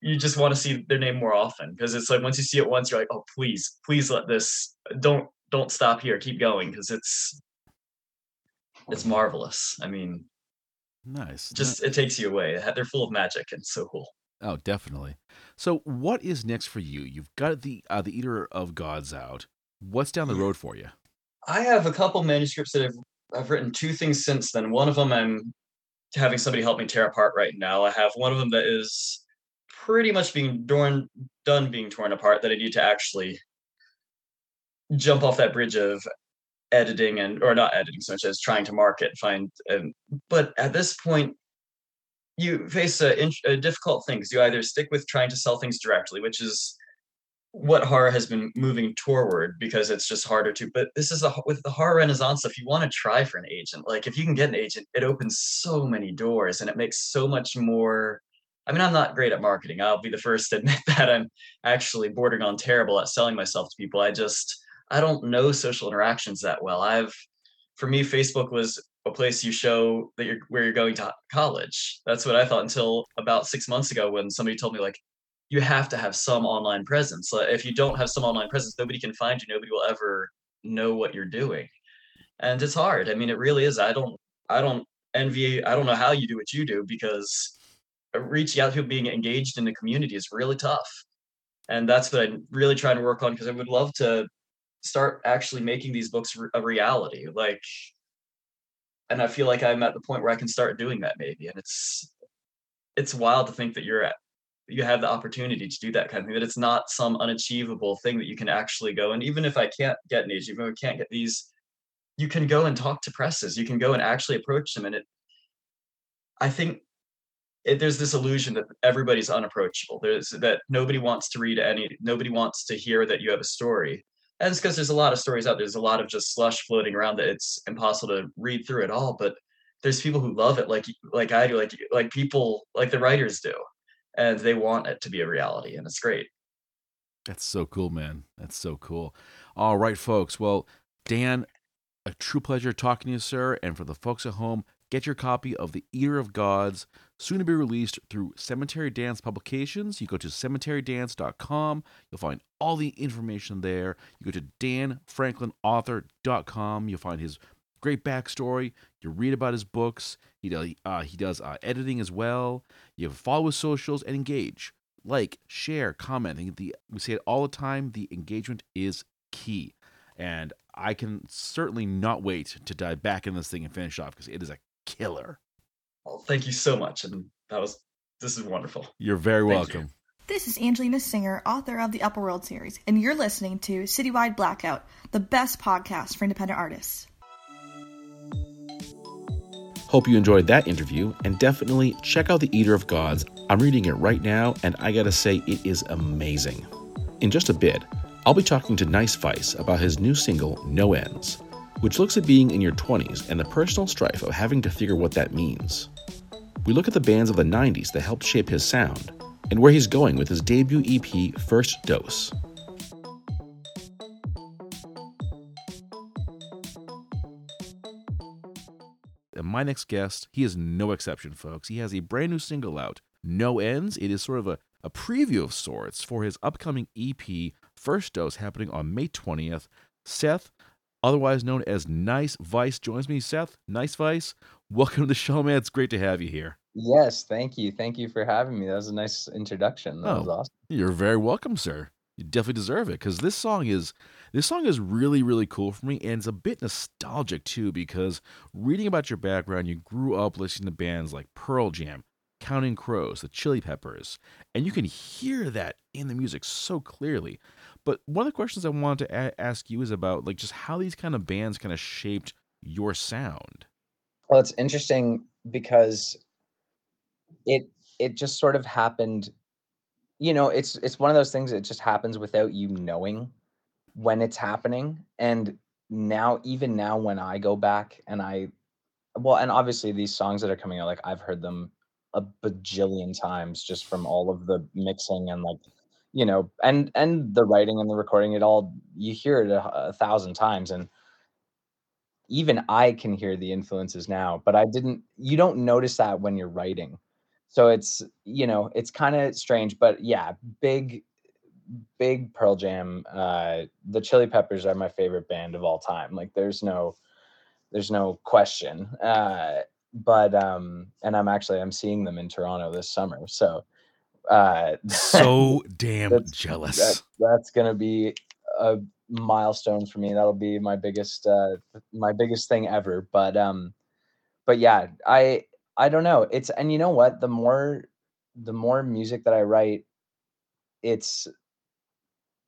you just want to see their name more often because it's like once you see it once you're like, "Oh, please, please let this don't don't stop here. Keep going because it's it's marvelous. I mean,
nice.
Just it takes you away. They're full of magic and so cool.
Oh, definitely. So, what is next for you? You've got the uh, the Eater of Gods out. What's down the road for you?
I have a couple manuscripts that I've I've written two things since then. One of them I'm having somebody help me tear apart right now. I have one of them that is pretty much being torn, done being torn apart that I need to actually jump off that bridge of editing and or not editing so much as trying to market find but at this point you face a, a difficult things. You either stick with trying to sell things directly, which is what horror has been moving toward because it's just harder to but this is a with the horror renaissance if you want to try for an agent like if you can get an agent it opens so many doors and it makes so much more i mean i'm not great at marketing i'll be the first to <laughs> admit that i'm actually bordering on terrible at selling myself to people i just i don't know social interactions that well i've for me facebook was a place you show that you're where you're going to college that's what i thought until about six months ago when somebody told me like you have to have some online presence. If you don't have some online presence, nobody can find you. Nobody will ever know what you're doing. And it's hard. I mean, it really is. I don't I don't envy I don't know how you do what you do because Uh, reaching out to people being engaged in the community is really tough. And that's what I'm really trying to work on because I would love to start actually making these books a reality. Like and I feel like I'm at the point where I can start doing that maybe. And it's it's wild to think that you're at you have the opportunity to do that kind of thing that it's not some unachievable thing that you can actually go and even if i can't get an agent even if i can't get these you can go and talk to presses you can go and actually approach them and it i think it, there's this illusion that everybody's unapproachable. There's that nobody wants to read any nobody wants to hear that you have a story. And it's because there's a lot of stories out there. There's a lot of just slush floating around that it's impossible to read through it all but there's people who love it like like i do like like people like the writers do and they want it to be a reality and it's great.
That's so cool man. That's so cool. All right folks. Well dan a true pleasure talking to you sir. And for the folks at home get your copy of the eater of gods soon to be released through cemetery dance publications you go to cemeterydance.com you'll find all the information there you go to danfranklinauthor.com you'll find his great backstory. You read about his books. He does uh, he does uh, editing as well. You follow his socials and engage, like, share, comment. The we say it all the time. The engagement is key, and I can certainly not wait to dive back in this thing and finish off because it is a killer.
Well, thank you so much, and that was this is wonderful.
You're very thank welcome. You.
This is Angelina Singer, author of the Upper World series, and you're listening to Citywide Blackout, the best podcast for independent artists.
Hope you enjoyed that interview and definitely check out The Eater of Gods. I'm reading it right now and I gotta say, it is amazing. In just a bit, I'll be talking to Nice Vice about his new single, No Ends, which looks at being in your 20s and the personal strife of having to figure what that means. We look at the bands of the 90s that helped shape his sound and where he's going with his debut EP, First Dose.
And my next guest, he is no exception, folks. He has a brand new single out, No Ends. It is sort of a, a preview of sorts for his upcoming EP, First Dose, happening on May 20th. Seth, otherwise known as Nice Vice, joins me. Seth, Nice Vice, <laughs> welcome to the show, man. It's great to have you here.
Yes, thank you. Thank you for having me. That was a nice introduction. That oh, was awesome.
You're very welcome, sir. You definitely deserve it because this song is this song is really, really cool for me, and it's a bit nostalgic too because reading about your background, you grew up listening to bands like Pearl Jam, Counting Crows, the Chili Peppers, and you can hear that in the music so clearly. But one of the questions I wanted to a- ask you is about like just how these kind of bands kind of shaped your sound.
Well, it's interesting because it it just sort of happened you know it's it's one of those things that just happens without you knowing when it's happening and now even now when i go back and i well and obviously these songs that are coming out like i've heard them a bajillion times just from all of the mixing and like you know and and the writing and the recording it all you hear it a, a thousand times and even i can hear the influences now but i didn't you don't notice that when you're writing so it's you know it's kind of strange but yeah big big Pearl Jam. Uh, the Chili Peppers are my favorite band of all time. Like there's no there's no question. Uh, but um, and I'm actually I'm seeing them in Toronto this summer. So
uh, <laughs> so damn that's, jealous.
That, that's gonna be a milestone for me. That'll be my biggest uh, my biggest thing ever. But um, but yeah, I I don't know. It's and you know what? The more the more music that I write, it's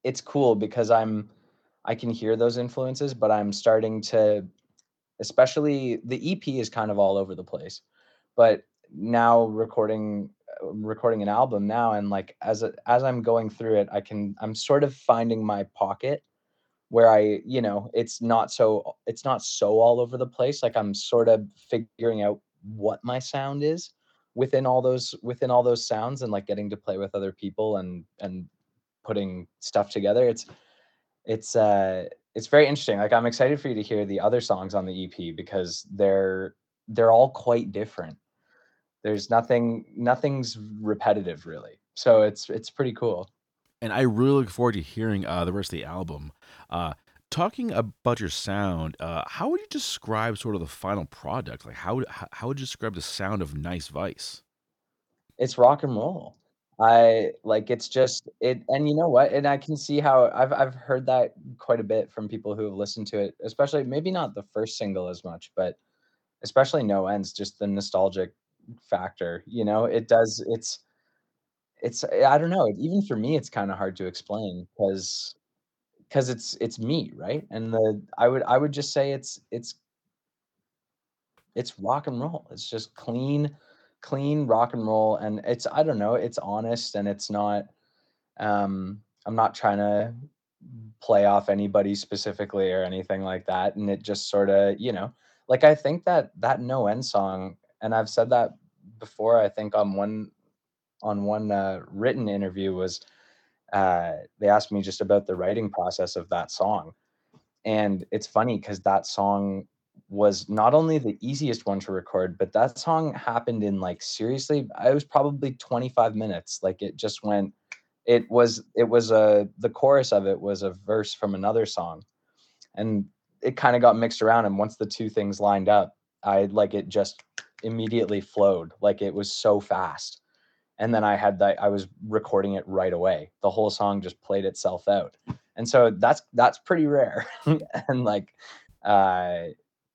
it's cool because I'm I can hear those influences, but I'm starting to especially the EP is kind of all over the place. But now recording uh, recording an album now and like as a, as I'm going through it I can I'm sort of finding my pocket where I you know it's not so it's not so all over the place. Like I'm sort of figuring out what my sound is within all those within all those sounds and like getting to play with other people and and putting stuff together. It's it's uh it's very interesting. Like i'm excited for you to hear the other songs on the ep because they're they're all quite different there's nothing nothing's repetitive really. So it's it's pretty cool.
And i really look forward to hearing uh the rest of the album. Uh talking about your sound uh how would you describe sort of the final product? Like how how, how would you describe the sound of nice vice?
It's rock and roll. I like it's just it and you know what? And I can see how I've I've heard that quite a bit from people who have listened to it, especially maybe not the first single as much, but especially No Ends, just the nostalgic factor, you know? It does it's it's I don't know, even for me it's kind of hard to explain because because it's it's me, right? And the I would I would just say it's it's it's rock and roll. It's just clean clean rock and roll and it's i don't know it's honest and it's not um i'm not trying to play off anybody specifically or anything like that and it just sort of you know like i think that that no end song and i've said that before i think on one on one uh, written interview was uh, they asked me just about the writing process of that song and it's funny because that song was not only the easiest one to record, but that song happened in like seriously, I was probably 25 minutes. Like it just went, it was, it was a, the chorus of it was a verse from another song. And it kind of got mixed around. And once the two things lined up, I like it just immediately flowed. Like it was so fast. And then I had that, I was recording it right away. The whole song just played itself out. And so that's, that's pretty rare. <laughs> and like, uh,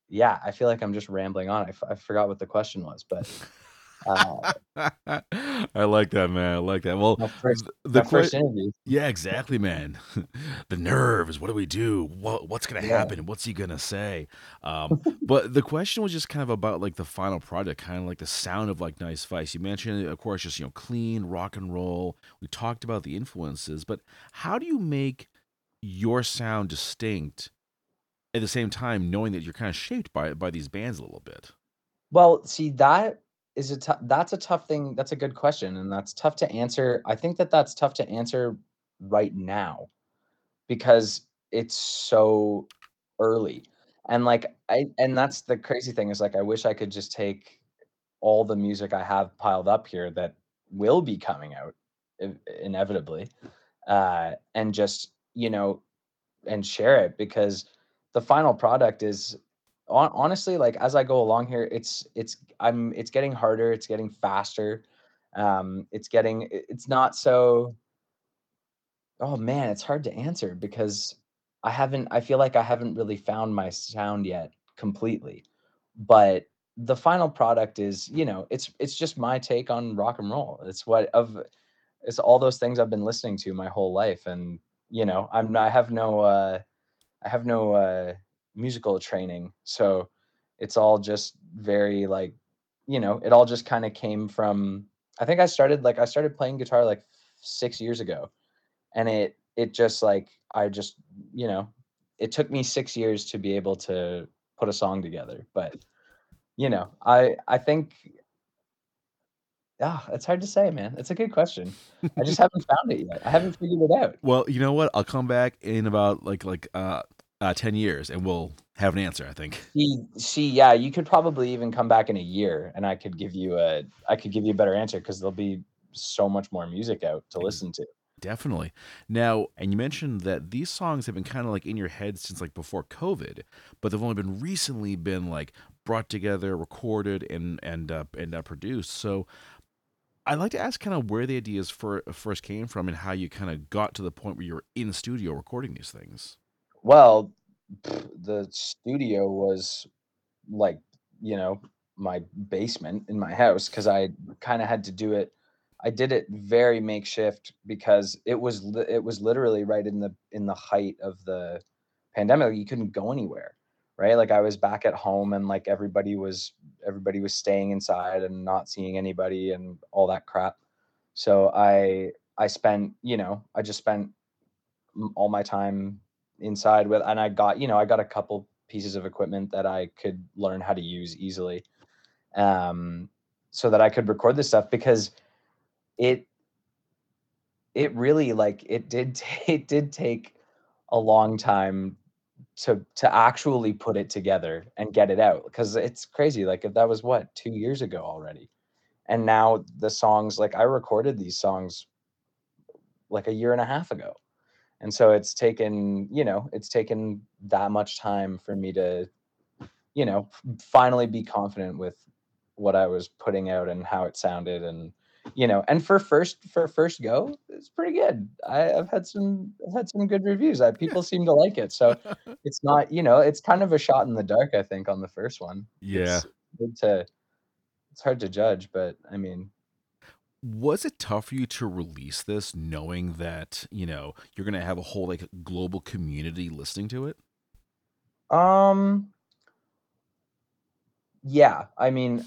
yeah, I feel like I'm just rambling on. I, f- I forgot what the question was, but <laughs> uh, <laughs>
I like that, man. I like that. Well,
first,
the
first interview.
yeah, exactly, man. <laughs> the nerves. What do we do? What what's gonna
Yeah.
happen? What's he gonna say? Um, <laughs> but the question was just kind of about like the final project, kind of like the sound of like Nice Vice. You mentioned, of course, just you know, clean rock and roll. We talked about the influences, but how do you make your sound distinct at the same time, knowing that you're kind of shaped by by these bands a little bit?
Well, see, that is a tou- that's a tough thing. That's a good question, and that's tough to answer. I think that that's tough to answer right now because it's so early. And like I and that's the crazy thing is like I wish I could just take all the music I have piled up here that will be coming out inevitably uh and just, you know, and share it because the final product is hon- honestly like as I go along here it's it's I'm it's getting harder, it's getting faster. Um it's getting it's not so Oh man, it's hard to answer because I haven't I feel like I haven't really found my sound yet completely. But the final product is, you know, it's it's just my take on rock and roll. It's what of it's all those things I've been listening to my whole life and you know, I'm I have no uh I have no uh musical training. So it's all just very like, you know, it all just kind of came from I think I started like I started playing guitar like 6 years ago and it it just like I just you know it took me six years to be able to put a song together, but you know I I think ah it's hard to say, man. It's a good question. I just <laughs> haven't found it yet. I haven't figured it out.
Well, you know what? I'll come back in about like like uh, uh 10 years and we'll have an answer, I think.
See, see, yeah, you could probably even come back in a year, and I could give you a I could give you a better answer because there'll be so much more music out to listen to.
Definitely. Now, and you mentioned that these songs have been kind of like in your head since like before COVID, but they've only been recently been like brought together, recorded, and and uh, and uh, produced. So I'd like to ask kind of where the ideas for first came from and how you kind of got to the point where you were in studio recording these things.
Well, the studio was like, you know, my basement in my house because I kind of had to do it. I did it very makeshift because it was li- it was literally right in the in the height of the pandemic. You couldn't go anywhere, right? Like I was back at home and like everybody was everybody was staying inside and not seeing anybody and all that crap. So I I spent, you know, I just spent all my time inside with and I got, you know, I got a couple pieces of equipment that I could learn how to use easily. Um so that I could record this stuff because it it really like it did <laughs> it did take a long time to to actually put it together and get it out because it's crazy like if that was what 2 years ago already and now the songs like I recorded these songs like a year and a half ago and so it's taken you know it's taken that much time for me to you know finally be confident with what I was putting out and how it sounded and you know and for first for first go it's pretty good. I, have had some I've had some good reviews. I, people seem to like it. So <laughs> it's not you know it's kind of a shot in the dark i think on the first one.
Yeah.
it's good to it's hard to judge but i mean
Was it tough for you to release this knowing that, you know, you're to have a whole like global community listening to it?
um yeah i mean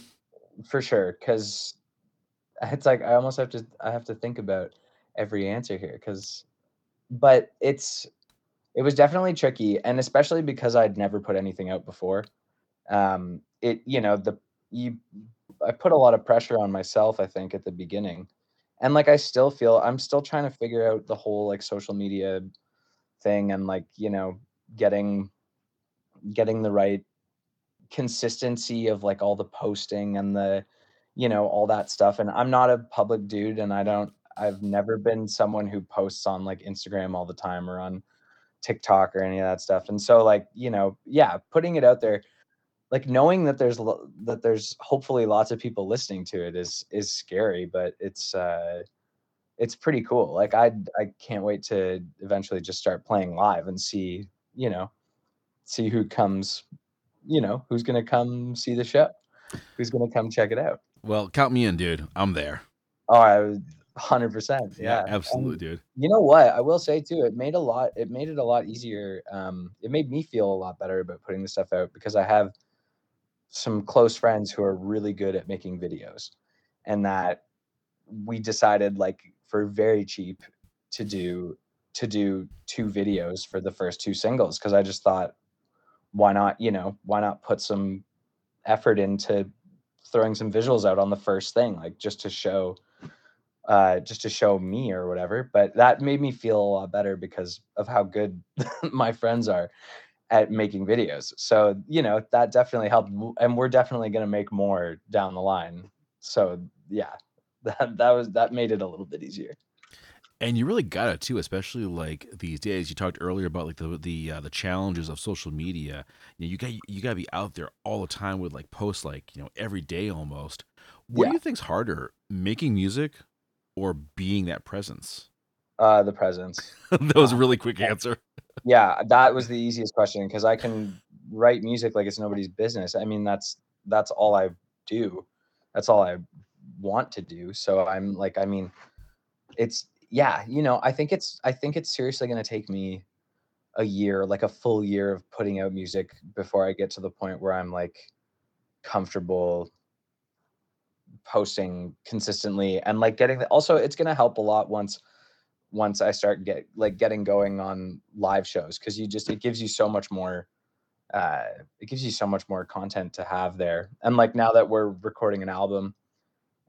for sure because it's like i almost have to i have to think about every answer here because but it's it was definitely tricky and especially because i'd never put anything out before um it you know the you i put a lot of pressure on myself i think at the beginning and like i still feel i'm still trying to figure out the whole like social media thing and like you know getting getting the right consistency of like all the posting and the you know all that stuff and i'm not a public dude and i don't i've never been someone who posts on like instagram all the time or on tiktok or any of that stuff and so like you know yeah putting it out there like knowing that there's lo- that there's hopefully lots of people listening to it is is scary but it's uh it's pretty cool like i i can't wait to eventually just start playing live and see you know see who comes you know who's gonna come see the show who's gonna come check it out
Well, count me in, dude. I'm there.
oh i was 100% yeah, And
absolutely, dude.
you know what i will say too it made a lot it made it a lot easier um it made me feel a lot better about putting the stuff out because i have some close friends who are really good at making videos and that we decided like for very cheap to do to do two videos for the first two singles because i just thought why not you know why not put some effort into throwing some visuals out on the first thing like just to show uh just to show me or whatever. But that made me feel a lot better because of how good <laughs> my friends are at making videos so you know that definitely helped and we're definitely going to make more down the line so yeah <laughs> that that was that made it a little bit easier
And you really got it too, especially like these days. You talked earlier about like the the uh, the challenges of social media. You know, you got you got to be out there all the time with like posts like you know every day almost. What
Yeah.
do you think's harder, making music or being that presence?
uh the presence <laughs>
that was a really quick answer.
Yeah that was the easiest question because i can write music like it's nobody's business. I mean that's that's all i do. That's all i want to do. So i'm like i mean it's yeah you know i think it's i think it's seriously going to take me a year like a full year of putting out music before i get to the point where i'm like comfortable posting consistently and like getting the, also it's going to help a lot once once I start get like getting going on live shows because you just it gives you so much more uh it gives you so much more content to have there. And like now that we're recording an album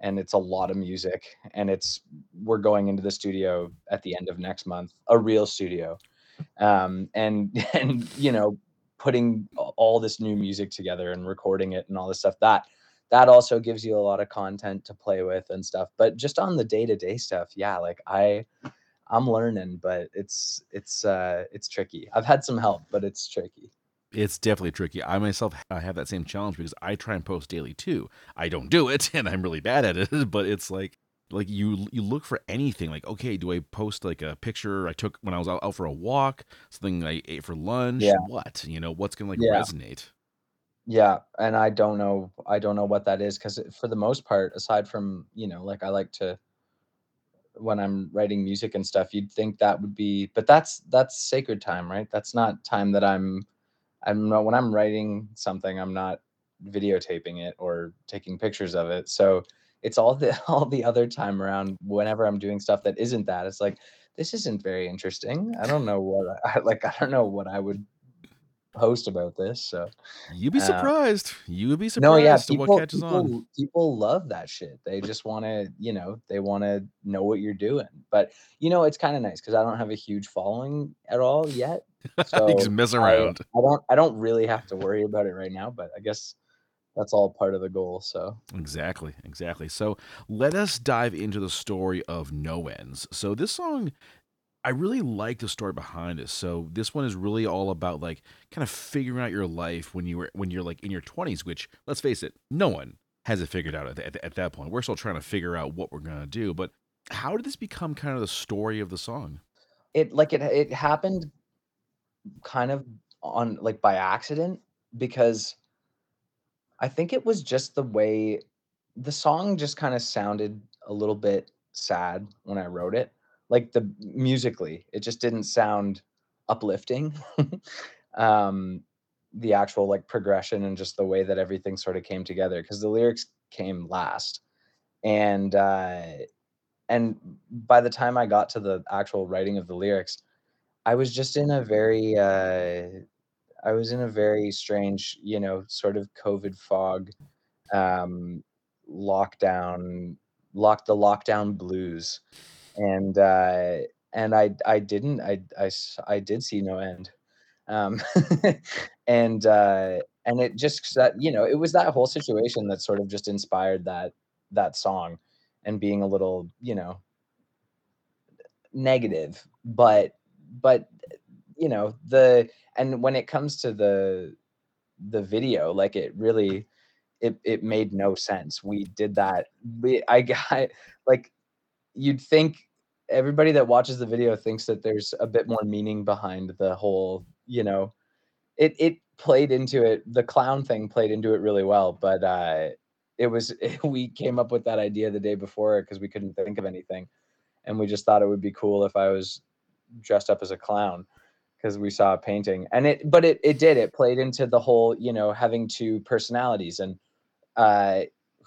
and it's a lot of music and it's we're going into the studio at the end of next month a real studio um and <laughs> and you know putting all this new music together and recording it and all this stuff that that also gives you a lot of content to play with and stuff. But just on the day-to-day stuff yeah like i i'm learning but it's it's uh it's tricky i've had some help but it's tricky
It's definitely tricky. I myself I have that same challenge because I try and post daily too. I don't do it, <laughs> and I'm really bad at it. <laughs> But it's like like you you look for anything. Like okay, do I post like a picture I took when I was out, out for a walk, something I ate for lunch?
Yeah.
What you know? What's gonna like
Yeah.
resonate?
Yeah, and I don't know I don't know what that is because for the most part, aside from, you know, like I like to when I'm writing music and stuff, you'd think that would be but that's that's sacred time, right? That's not time that I'm I'm not when I'm writing something, I'm not videotaping it or taking pictures of it. So it's all the <laughs> all the other time around whenever I'm doing stuff that isn't that. It's like this isn't very interesting. I don't know what I <laughs> like. I don't know what I would post about this. So
You'd be
uh,
surprised. You would be surprised
no, yeah, people
what catches on.
people people love that shit. They just want to, you know, they want to know what you're doing. But you know, it's kind of nice because I don't have a huge following at all yet. <laughs>
you can
So
mess
I
around.
I don't I don't really have to worry about it right now. But I guess that's all part of the goal. So
Exactly, exactly. So let us dive into the story of No Ends. So this song, I really like the story behind it. So this one is really all about like kind of figuring out your life when you were when you're like in your 20s, which let's face it, no one has it figured out at, at, at that point. We're still trying to figure out what we're gonna do. But how did this become kind of the story of the song?
it like it it happened kind of on like by accident because I think it was just the way the song just kind of sounded a little bit sad when I wrote it. Like the musically, it just didn't sound uplifting. <laughs> um the actual like progression and just the way that everything sort of came together because the lyrics came last. And uh and by the time I got to the actual writing of the lyrics, I was just in a very uh I was in a very strange, you know, sort of COVID fog, um, lockdown, lock the lockdown blues, and uh, and I I didn't I I I did see no end, um, <laughs> and uh, and it just that you know it was that whole situation that sort of just inspired that that song, and being a little you know negative, but but you know the and when it comes to the the video like it really it it made no sense. We did that we i got <laughs> like you'd think everybody that watches the video thinks that there's a bit more meaning behind the whole you know it it played into it the clown thing played into it really well but uh it was <laughs> we came up with that idea the day before because we couldn't think of anything and we just thought it would be cool if i was dressed up as a clown because we saw a painting and it but it it did it played into the whole you know having two personalities and uh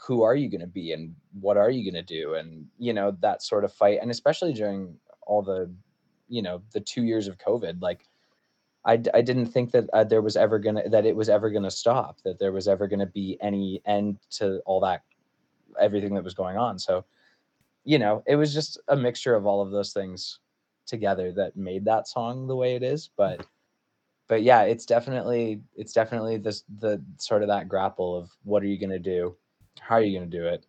who are you going to be and what are you going to do? And you know that sort of fight and especially during all the you know the 2 years of covid like i, I didn't think that uh, there was ever gonna that it was ever gonna stop that there was ever gonna be any end to all that everything that was going on. So you know it was just a mixture of all of those things together that made that song the way it is but but yeah it's definitely it's definitely this the sort of that grapple of what are you going to do how are you going to do it?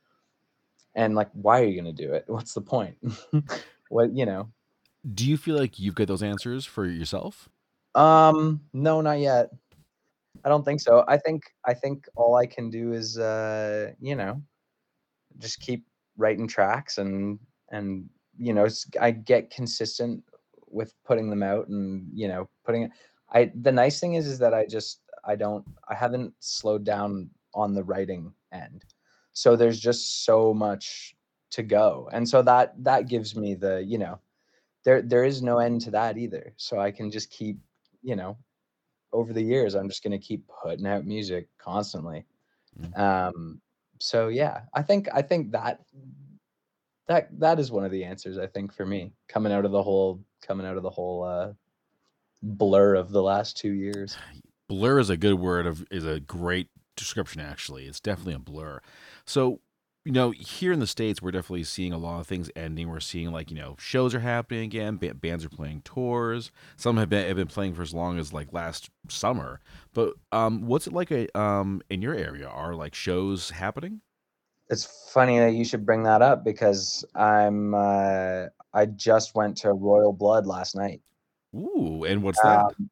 And like why are you going to do it? <laughs> What's the point? <laughs> What you know?
Do you feel like you've got those answers for yourself?
um no not yet. I don't think so. I think i think all i can do is uh you know just keep writing tracks and and you know i get consistent with putting them out and you know putting it i the nice thing is is that i just i don't i haven't slowed down on the writing end so there's just so much to go and so that that gives me the you know there there is no end to that either. So i can just keep you know over the years i'm just going to keep putting out music constantly.
Mm.
um so yeah i think i think that that that is one of the answers i think for me coming out of the whole coming out of the whole uh blur of the last two years. <sighs>
Blur is a good word of is a great description actually. It's definitely a blur so you know here in the states we're definitely seeing a lot of things ending. We're seeing like you know shows are happening again ba- bands are playing tours. Some have been, have been playing for as long as like last summer. But um what's it like a, um in your area? Are like shows happening?
It's funny that you should bring that up because i'm uh i just went to royal blood last night.
Ooh and what's that?
Um,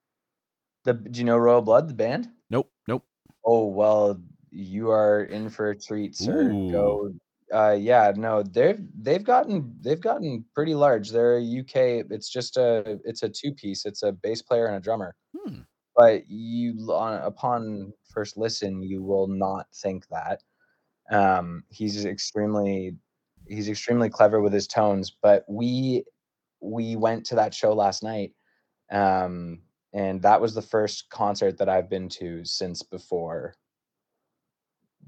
the do you know royal blood the band?
Nope nope.
Oh, well, you are in for a treat, sir.
Ooh.
Go. Uh, yeah, no, they've they've gotten they've gotten pretty large. They're a UK. It's just a it's a two piece. It's a bass player and a drummer.
hmm.
But you on upon first listen, you will not think that. Um, he's extremely he's extremely clever with his tones. But we we went to that show last night. Um, and that was the first concert that I've been to since before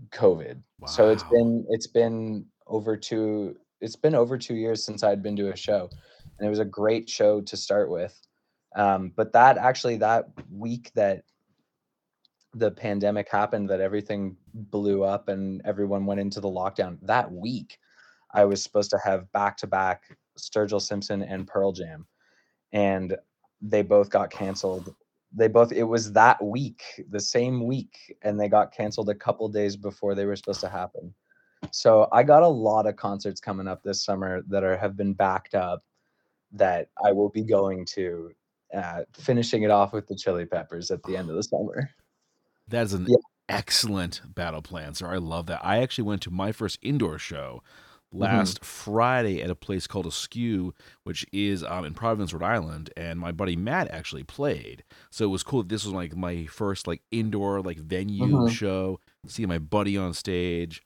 COVID. So it's been it's been over two it's been over two years since I'd been to a show, and it was a great show to start with. Um, but that actually that week that the pandemic happened, that everything blew up and everyone went into the lockdown. That week, I was supposed to have back to back Sturgill Simpson and Pearl Jam, and they both got canceled. They both it was that week, the same week, and they got canceled a couple days before they were supposed to happen. So I got a lot of concerts coming up this summer that are have been backed up that I will be going to, uh, finishing it off with the Chili Peppers at the end of the summer.
That is an
Yeah.
excellent battle plan, sir. I love that. I actually went to my first indoor show
Mm-hmm.
last Friday at a place called Askew, which is um, in Providence, Rhode Island, and my buddy Matt actually played. So it was cool. that This was like my first like indoor like venue
Mhm.
show. Seeing my buddy on stage,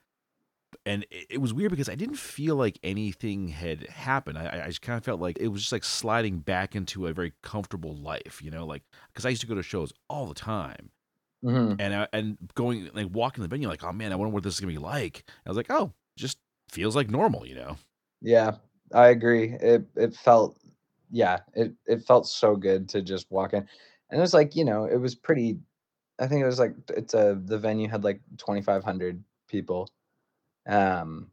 and it, it was weird because I didn't feel like anything had happened. I, I- just kind of felt like it was just like sliding back into a very comfortable life, you know, like because I used to go to shows all the time
Mhm.
and I, and going like walking the venue like oh man i wonder what this is gonna be like i was like oh just feels like normal you know
Yeah, I agree. It it felt yeah, it it felt so good to just walk in. And it was like, you know, it was pretty I think it was like it's a the venue had like 2500 people. Um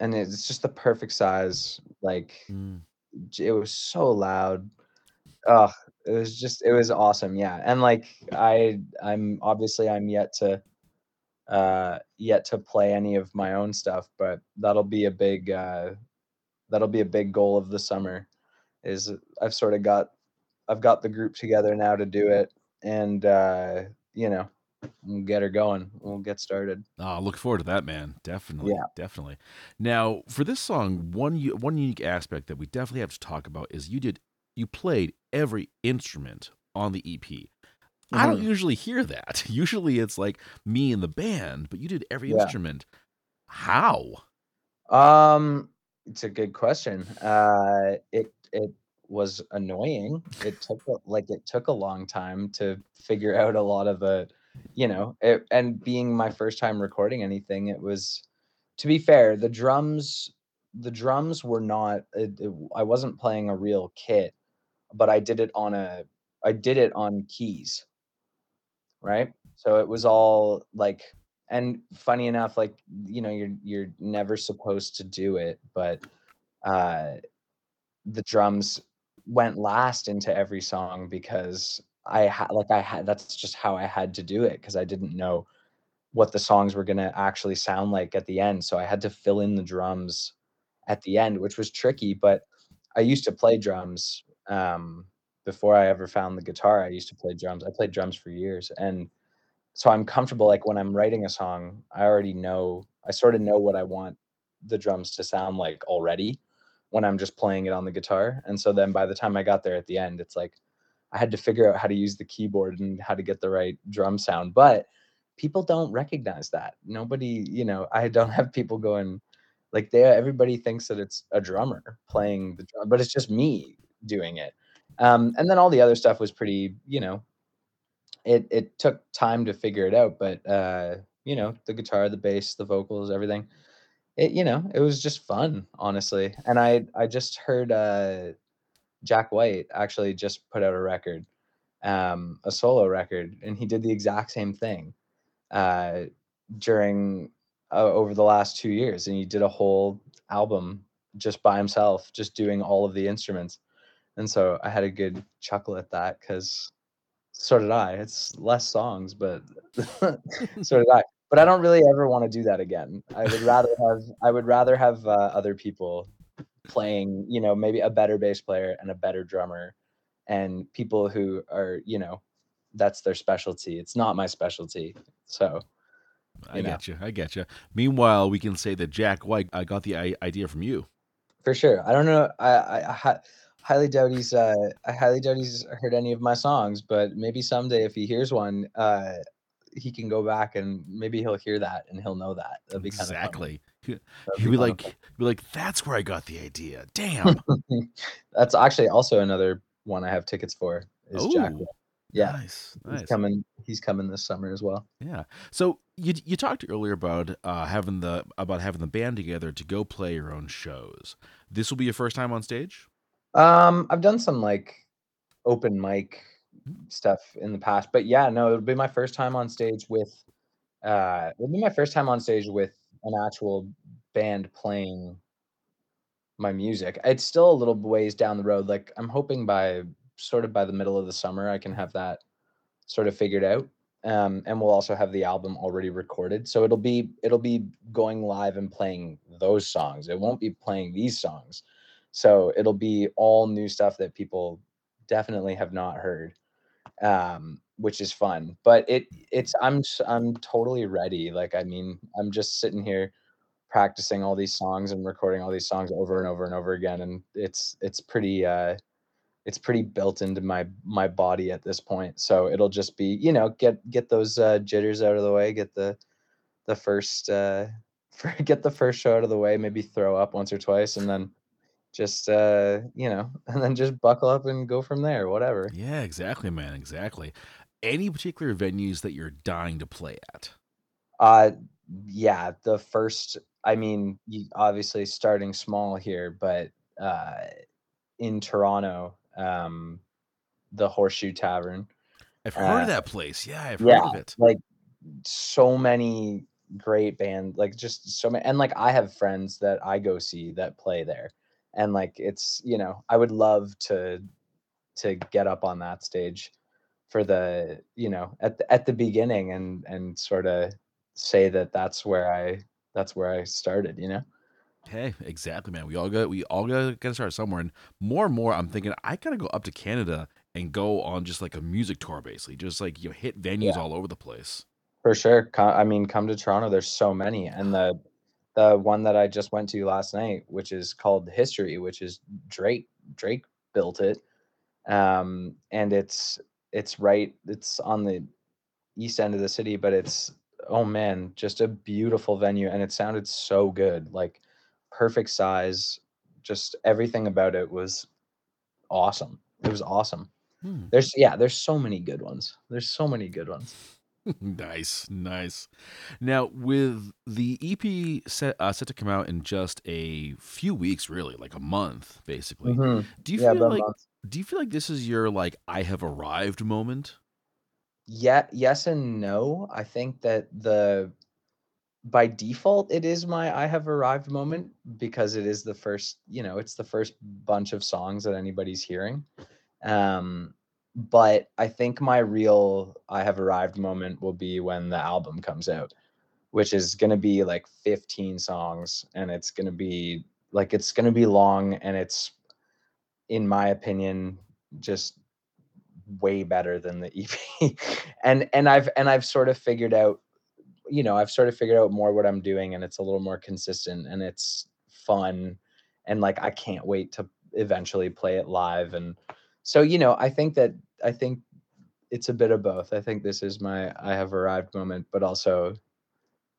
and it's just the perfect size like j- it was so loud. Oh, it was just it was awesome. Yeah. And like I I'm obviously I'm yet to uh yet to play any of my own stuff, but that'll be a big uh that'll be a big goal of the summer is I've sort of got I've got the group together now to do it and uh you know we'll get her going we'll get started.
Oh look forward to that man definitely
Yeah.
definitely. Now for this song one one unique aspect that we definitely have to talk about is you did you played every instrument on the ep i don't
Mhm.
usually hear that. <laughs> Usually it's like me and the band but you did every
Yeah.
instrument. How?
Um it's a good question. Uh it it was annoying. It took like it took a long time to figure out a lot of the you know it, and being my first time recording anything it was to be fair the drums the drums were not it, it- i wasn't playing a real kit but i did it on a i did it on keys right? So it was all like and funny enough like you know you're you're never supposed to do it but uh the drums went last into every song because i had like i had that's just how i had to do it because i didn't know what the songs were going to actually sound like at the end so i had to fill in the drums at the end which was tricky but i used to play drums um before i ever found the guitar i used to play drums. I played drums for years and so i'm comfortable like when i'm writing a song i already know i sort of know what i want the drums to sound like already when i'm just playing it on the guitar and so then by the time i got there at the end it's like i had to figure out how to use the keyboard and how to get the right drum sound but people don't recognize that. Nobody you know i don't <laughs> have people going like they everybody thinks that it's a drummer playing the drum but it's just me doing it um, and then all the other stuff was pretty you know it it took time to figure it out but uh you know the guitar the bass the vocals everything it you know it was just fun honestly. And i i just heard uh jack white actually just put out a record um a solo record and he did the exact same thing uh during uh, over the last two years and he did a whole album just by himself just doing all of the instruments and so i had a good chuckle at that because so did I. It's less songs, but <laughs> so did I. But I don't really ever want to do that again. I would rather have I would rather have uh, other people playing, you know, maybe a better bass player and a better drummer and people who are, you know, that's their specialty. It's not my specialty. So,
i
know.
get you i get you meanwhile we can say that jack white i got the idea from you
for sure. I don't know. I I, I highly doubt he's uh I highly doubt he's heard any of my songs, but maybe someday if he hears one, uh he can go back and maybe he'll hear that and he'll know that. That'd be kind
exactly
of
he'll be like be like that's where i got the idea damn <laughs>
That's actually also another one I have tickets for. Is Jack?
Ooh,
White. Yeah,
nice
he's
nice
coming. He's coming this summer as well.
Yeah. So You you talked earlier about uh, having the about having the band together to go play your own shows. This will be your first time on stage.
Um, I've done some like open mic stuff in the past, but yeah, no, it'll be my first time on stage with. Uh, it'll be my first time on stage with an actual band playing my music. It's still a little ways down the road. Like I'm hoping by sort of by the middle of the summer, I can have that sort of figured out. Um, and we'll also have the album already recorded. So it'll be it'll be going live and playing those songs. It won't be playing these songs. So it'll be all new stuff that people definitely have not heard. Um, which is fun. But it it's I'm I'm totally ready. Like I mean, I'm just sitting here practicing all these songs and recording all these songs over and over and over again and it's it's pretty uh it's pretty built into my my body at this point so it'll just be you know get get those uh jitters out of the way get the the first uh for, <laughs> get the first show out of the way maybe throw up once or twice and then just uh you know <laughs> and then just buckle up and go from there whatever
Yeah, exactly, man. Exactly. Any particular venues that you're dying to play at?
uh yeah the first i mean you obviously starting small here but uh in toronto um the horseshoe tavern
I've heard
Uh,
of that place. Yeah, I've heard of it.
like so many great band like just so many and like i have friends that i go see that play there and like it's you know i would love to to get up on that stage for the you know at the, at the beginning and and sort of say that that's where i that's where i started you know
Hey, exactly, man. We all got we all got to start somewhere, and more and more, I'm thinking I gotta go up to Canada and go on just like a music tour, basically, just like you know, hit venues
Yeah.
all over the place.
For sure. I mean, come to Toronto. There's so many, and <sighs> the the one that I just went to last night, which is called History, which is Drake. Drake built it, um, and it's it's right. It's on the east end of the city, but it's oh man, just a beautiful venue, and it sounded so good. Like perfect size. Just everything about it was awesome. It was awesome.
Hmm.
There's yeah, there's so many good ones. There's so many good ones. <laughs>
nice, nice. Now, with the EP set uh, set to come out in just a few weeks, really, like a month, basically.
Mhm.
Do you
Yeah,
feel like
month.
do you feel like this is your like I have arrived moment?
Yeah, yes and no. I think that the by default it is my I have arrived moment because it is the first, you know, it's the first bunch of songs that anybody's hearing. Um but I think my real I have arrived moment will be when the album comes out, which is going to be like 15 songs and it's going to be like it's going to be long and it's in my opinion just way better than the <laughs> EP. and and I've and I've sort of figured out you know, I've sort of figured out more what I'm doing and it's a little more consistent and it's fun and like I can't wait to eventually play it live and so you know, I think that I think it's a bit of both. I think this is my I have arrived moment but also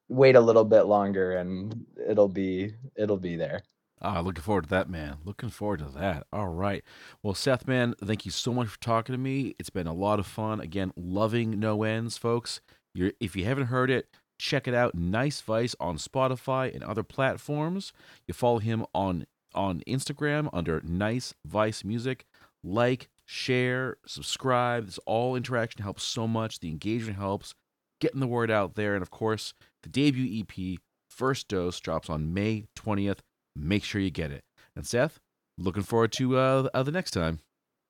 wait a little bit longer and it'll be it'll be there.
Ah, looking forward to that, man. Looking forward to that. All right. Well, Seth, man, thank you so much for talking to me. It's been a lot of fun. Again, loving no ends, folks. You're, if you haven't heard it, check it out. Nice Vice on Spotify and other platforms. You follow him on on Instagram under Nice Vice Music. Like, share, subscribe. This all interaction helps so much. The engagement helps. Getting the word out there, and of course, the debut EP, First Dose, drops on May twentieth make sure you get it. And Seth, looking forward to uh, uh the next time.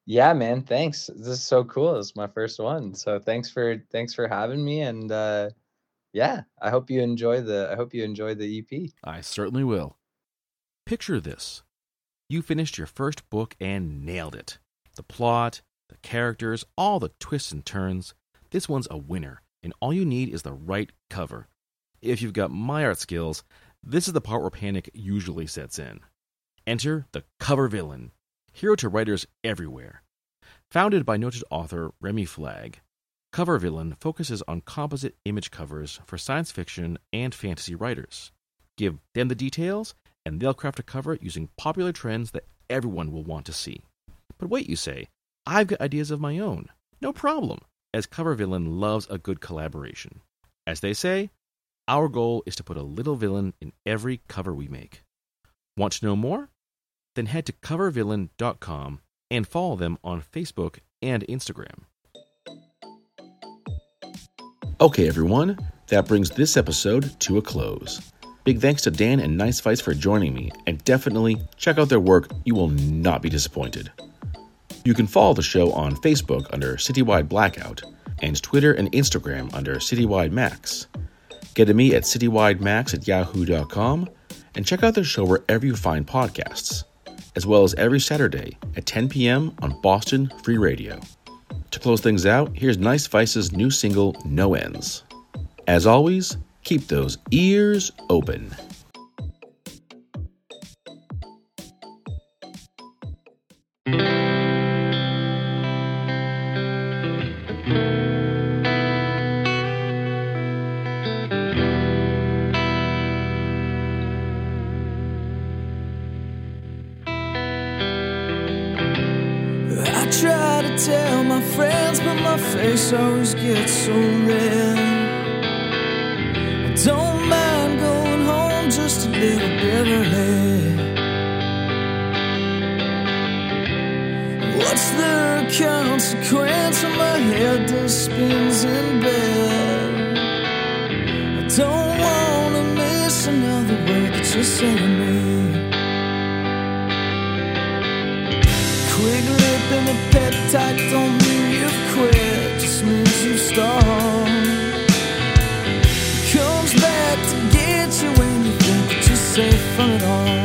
Yeah, man, thanks. This is so cool. It's my first one. So thanks for thanks for having me and uh yeah, I hope you enjoy the I hope you enjoy the EP.
I certainly will. Picture this. You finished your first book and nailed it. The plot, the characters, all the twists and turns. This one's a winner, and all you need is the right cover. If you've got my art skills, this is the part where panic usually sets in. Enter the cover villain, hero to writers everywhere. Founded by noted author Remy Flagg, Cover Villain focuses on composite image covers for science fiction and fantasy writers. Give them the details, and they'll craft a cover using popular trends that everyone will want to see. But wait, you say, I've got ideas of my own. No problem, as Cover Villain loves a good collaboration. As they say, our goal is to put a little villain in every cover we make. Want to know more? Then head to covervillain.com and follow them on Facebook and Instagram.
Okay, everyone, that brings this episode to a close. Big thanks to Dan and Nice Vice for joining me, and definitely check out their work. You will not be disappointed. You can follow the show on Facebook under Citywide Blackout and Twitter and Instagram under Citywide Max. Get to me at citywidemax at yahoo.com and check out the show wherever you find podcasts, as well as every Saturday at 10 p.m. on Boston Free Radio. To close things out, here's Nice Vice's new single, No Ends. As always, keep those ears open.
Always gets so red. I don't mind going home just a little bit early. What's the consequence of my head that spins in bed? I don't wanna miss another word that you say to me. Quick lip and a pet tight don't mean you've quit, means you've stalled. Comes back to get you when you think that you're safe from it all.